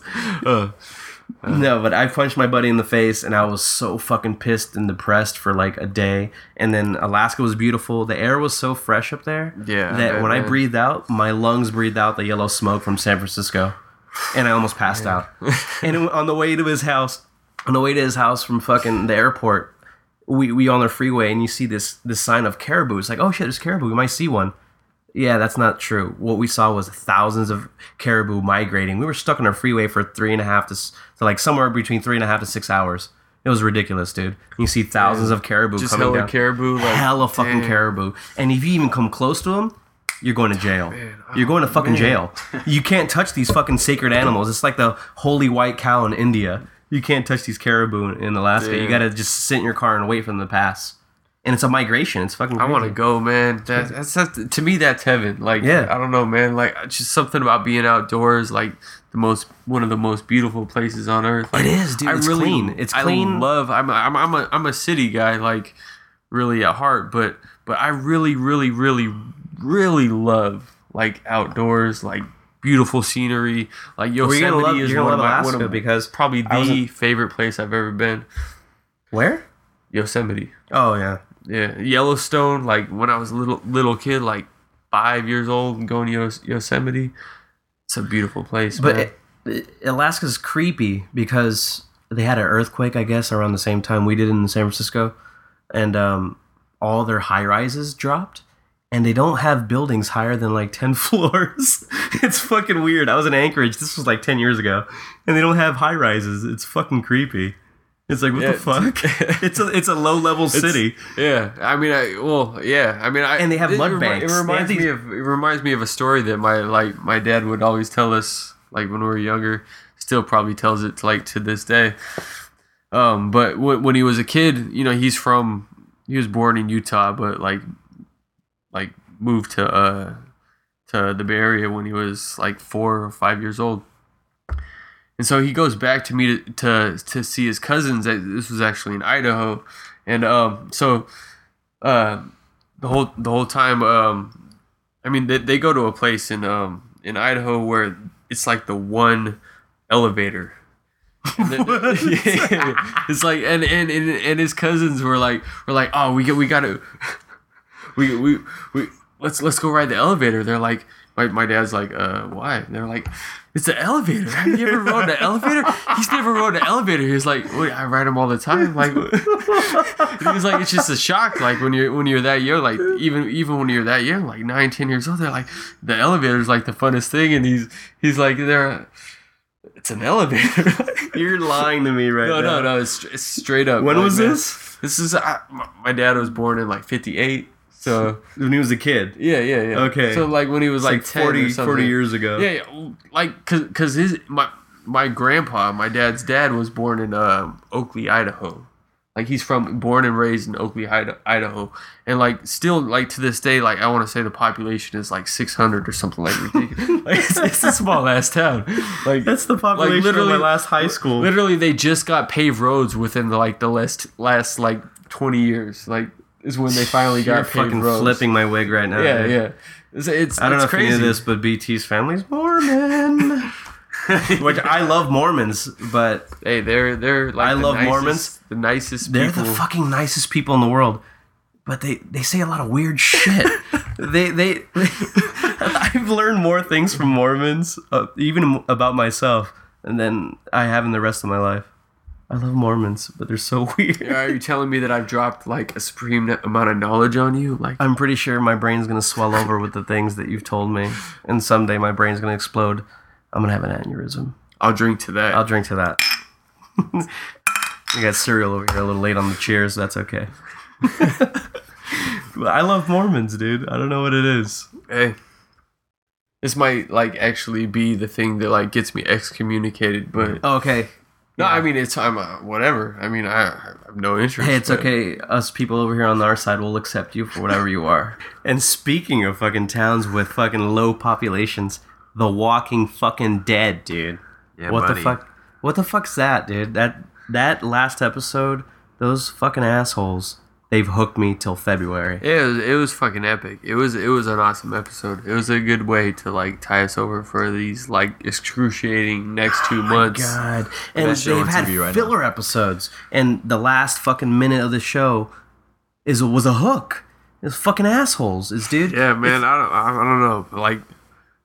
Uh-huh. no, but I punched my buddy in the face, and I was so fucking pissed and depressed for like a day. And then Alaska was beautiful. The air was so fresh up there. Yeah, that when I breathed out, my lungs breathed out the yellow smoke from San Francisco, and I almost passed out. and on the way to his house, on the way to his house from fucking the airport, we we on the freeway, and you see this this sign of caribou. It's like, oh shit, there's caribou. We might see one. Yeah, that's not true. What we saw was thousands of caribou migrating. We were stuck on a freeway for three and a half to, to like somewhere between three and a half to six hours. It was ridiculous, dude. You see thousands of caribou Just coming hella down. caribou. Like, hella fucking damn. caribou. And if you even come close to them, you're going to jail. you're going to oh, fucking man. jail. You can't touch these fucking sacred animals. It's like the holy white cow in India. You can't touch these caribou in Alaska. You gotta just sit in your car and wait for them to pass. And it's a migration. It's fucking. I want to go, man. That, that's, that's to me that's heaven. Like, Yeah. I don't know, man. Like, just something about being outdoors, like the most one of the most beautiful places on earth. Like, It is, dude. It's clean. It's I clean. love. I'm a, I'm a, I'm a I'm a city guy, like really at heart, but but I really really really really love like outdoors, like beautiful scenery. Like Yosemite love, is one of my one of because probably the favorite place I've ever been. where? Yosemite. Oh yeah. Yeah, Yellowstone. Like when I was a little little kid, like five years old, and going to Yos- Yosemite. It's a beautiful place, But it, it- Alaska's creepy because they had an earthquake, I guess, around the same time we did in San Francisco, and um, all their high rises dropped, and they don't have buildings higher than like ten floors. it's fucking weird. I was in Anchorage. This was like ten years ago, and they don't have high rises. It's fucking creepy. It's like what Yeah, the fuck? it's a it's a low level city. yeah, I mean, I well, yeah, I mean, I And they have it, mud remi- banks. It reminds me of it reminds me of a story that my like my dad would always tell us, like when we were younger. Still probably tells it like to this day. Um, but when, when he was a kid, you know, he's from he was born in Utah, but like like moved to uh to the Bay Area when he was like four or five years old. And so he goes back to meet to to see his cousins. This was actually in Idaho, and um, so uh, the whole the whole time, um, I mean, they, they go to a place in um in Idaho where it's like the one elevator. Then- Yeah. it's like and, and and and his cousins were like were like oh we get we gotta we we we let's let's go ride the elevator. They're like my, my dad's like uh why? And they're like it's the elevator. Have you ever rode an elevator? He's never rode an elevator. He's like Wait, I ride them all the time. Like he was like it's just a shock. Like when you're when you're that young, like even even when you're that young, like nine ten years old, they're like the elevator's like the funnest thing, and he's he's like they're it's an elevator. You're lying to me right no now. no no it's, it's straight up. When like, was man, this? This is I, my- my dad was born in like '58, so When he was a kid. yeah, yeah, yeah. Okay. So like when he was like, like 10 or 40, 40 years ago. Yeah, yeah. Like cause, cause his my my grandpa, my dad's dad was born in um, Oakley, Idaho. Like he's from born and raised in Oakley, Idaho, and like still like to this day, like I want to say the population is like 600 or something like ridiculous. like it's, it's a small ass town. Like That's the population like, literally- of my last high school. literally they just got paved roads within the like the last last like 20 years. Like is when they finally You're got paved fucking roads. flipping my wig right now. Yeah, dude. yeah. It's, it's I don't it's know if crazy. you knew this, but BT's family's Mormon. Which I love Mormons, but Hey, they're they're like I the love nicest, Mormons. the nicest they're people. the fucking nicest people in the world. But they, they say a lot of weird shit. they, they I've learned more things from Mormons, uh, even about myself, and then I have in the rest of my life. I love Mormons, but they're so weird. Are you telling me that I've dropped like a supreme amount of knowledge on you? Like, I'm pretty sure my brain's gonna swell over with the things that you've told me, and someday my brain's gonna explode. I'm gonna have an aneurysm. I'll drink to that. I'll drink to that. I got cereal over here, a little late on the cheers. That's okay. I love Mormons, dude. I don't know what it is. hey, this might like actually be the thing that like gets me excommunicated, but oh, Okay. No, I mean it's I'm uh, whatever. I mean I, I have no interest. Hey, it's but- okay. Us people over here on our side will accept you for whatever you are. And speaking of fucking towns with fucking low populations, The Walking fucking Dead, dude. Yeah, what buddy. the fuck? What the fuck's that, dude? That that last episode, those fucking assholes. They've hooked me till February. Yeah, it was, it was fucking epic. It was it was an awesome episode. It was a good way to like tie us over for these like excruciating next two oh months. Oh God, and they've had right now. filler episodes, and the last fucking minute of the show is was a hook. It's fucking assholes. It's dude. Yeah, man. I don't I don't know. Like,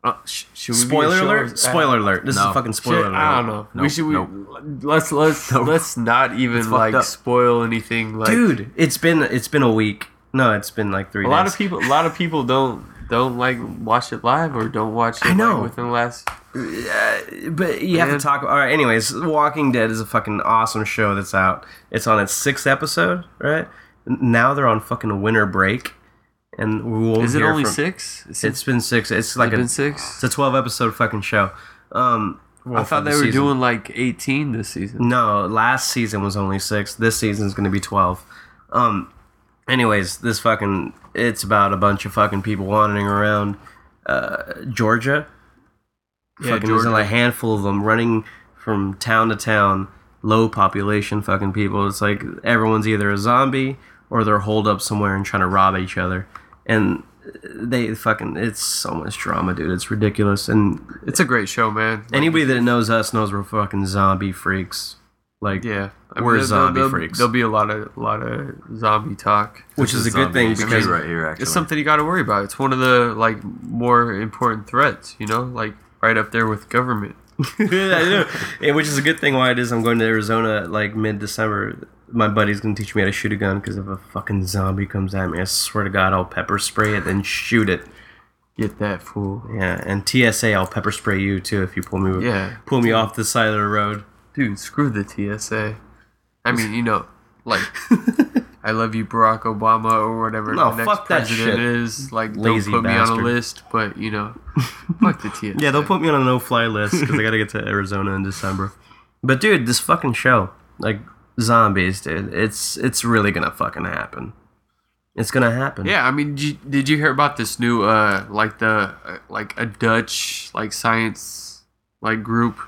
uh, sh- should we Spoiler alert! Spoiler alert! This is a fucking spoiler alert. I don't know. we Nope, should we nope. let's let's let's not even like up. spoil anything. Like, Dude, it's been it's been a week. No, it's been like three. a lot of people a lot of people don't don't like watch it live or don't watch it I know. like, within the last. but you have to talk. All right. Anyways, Walking Dead is a fucking awesome show that's out. It's on its sixth episode, right? Now they're on fucking winter break, and we won't. Is it only from- six? Is It's been six. It's like it a been six? It's a 12 episode fucking show. Um, I thought for the they were season. doing like 18 this season. No, last season was only six. This season's gonna be twelve. Um, anyways, this fucking it's about a bunch of fucking people wandering around uh, Georgia. Yeah, fucking there's Georgia. like a handful of them running from town to town. Low population fucking people. It's like everyone's either a zombie or they're holed up somewhere and trying to rob each other. And they fucking it's so much drama, dude. It's ridiculous. And It's a great show, man. Like, anybody that knows us knows we're fucking zombie freaks. Like yeah, We're there- zombie there'll, freaks. There'll be a lot of lot of zombie talk. which is a good thing history because right here, actually. It's something you got to worry about. It's one of the like more important threats. You know, like right up there with government. I know. Yeah, which is a good thing. Why it is, I'm going to Arizona like mid December. My buddy's gonna teach me how to shoot a gun because if a fucking zombie comes at me, I swear to God, I'll pepper spray it then shoot it. Get that fool. Yeah, and TSA, I'll pepper spray you too if you pull me Yeah. pull me off the side of the road. Dude, screw the TSA. I mean, you know, like I love you, Barack Obama, or whatever No, the next fuck that president shit. is. Like, Lazy don't put me on a list, but you know, fuck the TSA. Yeah, they'll put me on a no-fly list because I gotta get to Arizona in December. But dude, this fucking show, like zombies, dude, it's it's really gonna fucking happen. It's gonna happen. Yeah, I mean, did you, did you hear about this new, uh, like the, uh, like a Dutch like science like group,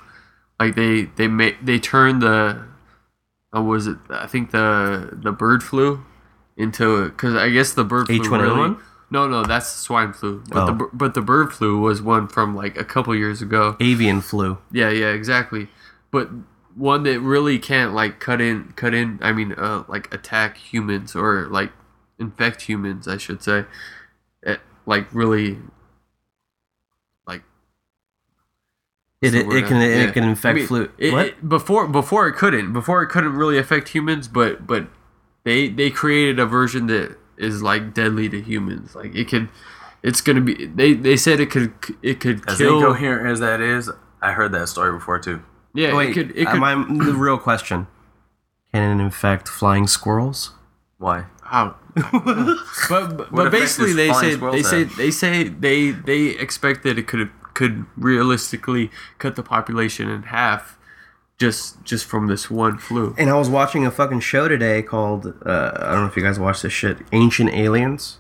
like they they made they turned the, uh, was it? I think the the bird flu into because I guess the bird flu H1N1? really. No, no, that's the swine flu. But Oh. bir- but the bird flu was one from like a couple years ago. Avian flu. Yeah, yeah, exactly. But one that really can't like cut in, cut in. I mean, uh, like attack humans or like infect humans, I should say. It, like really, like It, it, it can I- it yeah. can infect I mean, flu. it- what? it- before before it couldn't before it couldn't really affect humans, but but they they created a version that is like deadly to humans. Like it could, it's gonna be. They they said it could it could kill. As kill. incoherent as that is, I heard that story before too. Yeah, Wait, it could. It could. my, the real question: Can it infect flying squirrels? Why? How? but but, but basically they say squirrels they say they say they they expect that it could could realistically cut the population in half just just from this one flu. And I was watching a fucking show today called uh, I don't know if you guys watch this shit, Ancient Aliens.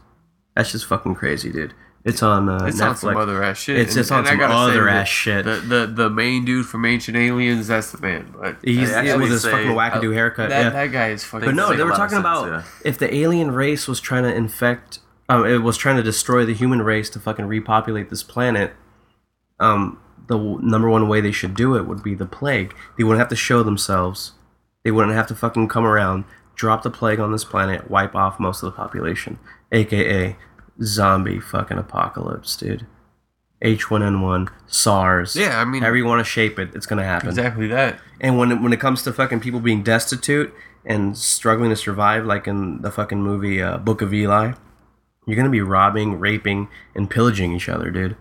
That's just fucking crazy, dude. It's on uh, It's Netflix. on some other ass shit. It's just on I some other that ass shit. The, the the main dude from Ancient Aliens, that's the man. But He's They yeah, actually with his say- fucking wackadoo haircut. that, yeah. that guy is fucking. But no, they were talking sense, about yeah. if the alien race was trying to infect, um, it was trying to destroy the human race to fucking repopulate this planet. Um, the w- number one way they should do it would be the plague. They wouldn't have to show themselves. They wouldn't have to fucking come around, drop the plague on this planet, wipe off most of the population, aka zombie fucking apocalypse, dude. H1N1, SARS. Yeah, I mean- however you want to shape it, it's gonna happen. exactly that. And when it, when it comes to fucking people being destitute and struggling to survive, like in the fucking movie uh, Book of Eli, you're gonna be robbing, raping, and pillaging each other, dude.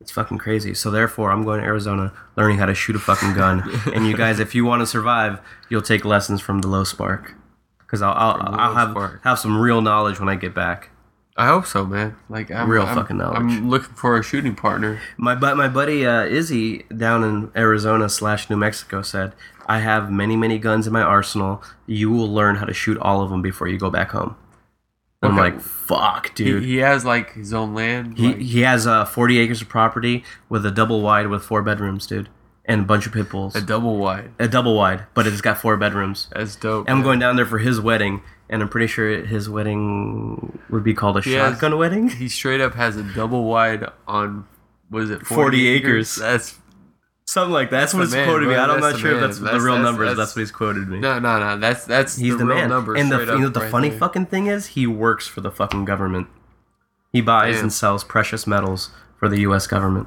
It's fucking crazy. So therefore, I'm going to Arizona, learning how to shoot a fucking gun. and you guys, if you want to survive, you'll take lessons from the Low Spark, because I'll I'll, I'll have Spark. have some real knowledge when I get back. I hope so, man. Like I'm, Real I'm- fucking knowledge. I'm looking for a shooting partner. My but my buddy uh, Izzy down in Arizona slash New Mexico said, "I have many many guns in my arsenal. You will learn how to shoot all of them before you go back home." I'm like, "Fuck, He, dude." he has like his own land. He like- he has uh, 40 acres of property with a double wide with four bedrooms, dude, and a bunch of pit bulls. a double wide. A double wide, but it's got four bedrooms. That's dope. I'm man. going down there for his wedding, and I'm pretty sure his wedding would be called a He has- shotgun wedding. He straight up has a double wide on. Was it 40, 40 acres. That's Something like that. That's, what the it's man, quoted me. I'm not sure if man. that's, the real that's- numbers. That's, that's- what he's quoted me. no, no, no. That's that's He's the, the, real man. number. and the you know the right funny there. fucking thing is he works for the fucking government. He buys Damn. and sells precious metals for the U.S. government.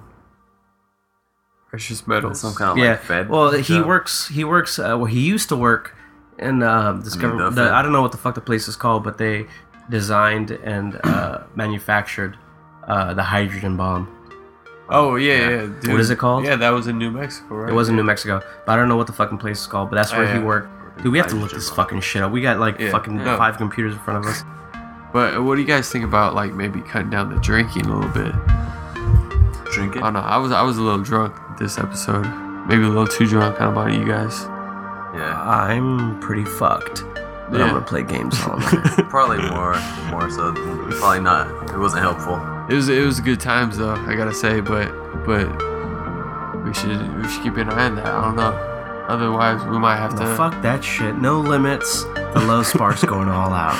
Precious metals. Some kind of yeah. like Fed. well, he job. works. He works. Uh, well, he used to work in uh, this mean, government. the The, I don't know what the fuck the place is called, but they designed and uh, manufactured uh, the hydrogen bomb. Oh yeah, yeah. dude. What is it called? Yeah, that was in New Mexico, right? It was in. New Mexico, but I don't know what the fucking place is called. But that's Oh, where he worked. Dude, we have to look this fucking shit up. We got like Yeah, fucking no. five computers in front of us. But what do you guys think about like maybe cutting down the drinking a little bit? Drinking? it. I don't know. I was I was a little drunk this episode. maybe a little too drunk. I don't know about you guys. Yeah, I'm pretty fucked. But Yeah. I'm gonna play games all night. probably more, more so. Probably not. It wasn't helpful. It was it was good times though. I gotta say, but but we should we should keep an eye on that. I don't know. Otherwise, we might have to. Fuck that shit. No limits. The low sparks going all out.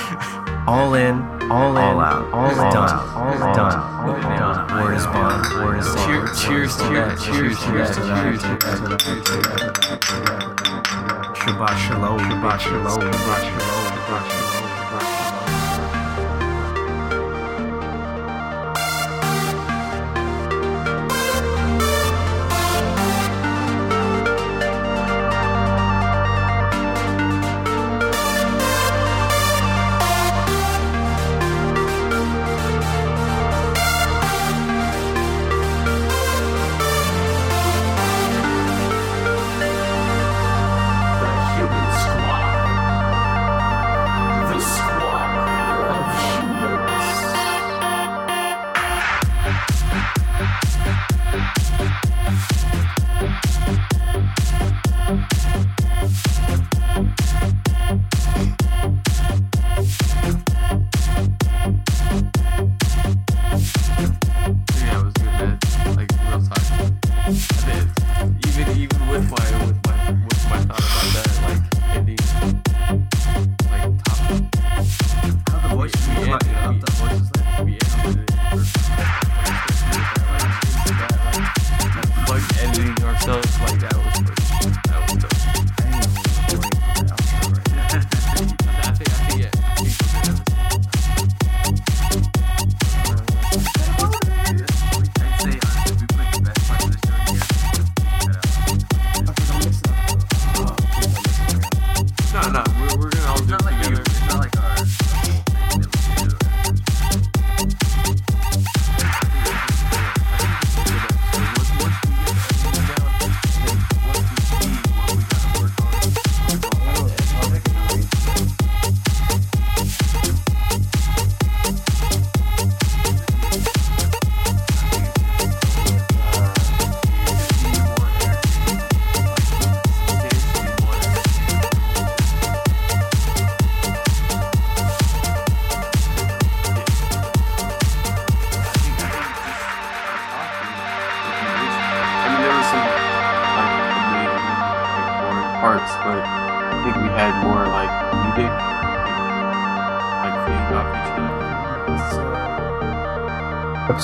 All in, all in, all out, all, All done, out. all All done. out. Yeah, Word is I know. bond. I Word is know. bond. Cheer- cheers to that. Cheers, cheers to that. Cheers to that. Shabbat shalom. Shabbat shalom. Shabbat shalom. Shabbat shalom.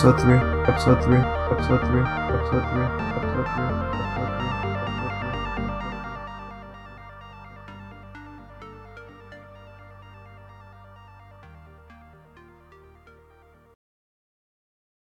Episode three. Episode three. Episode three. Episode three. Episode three. Episode three.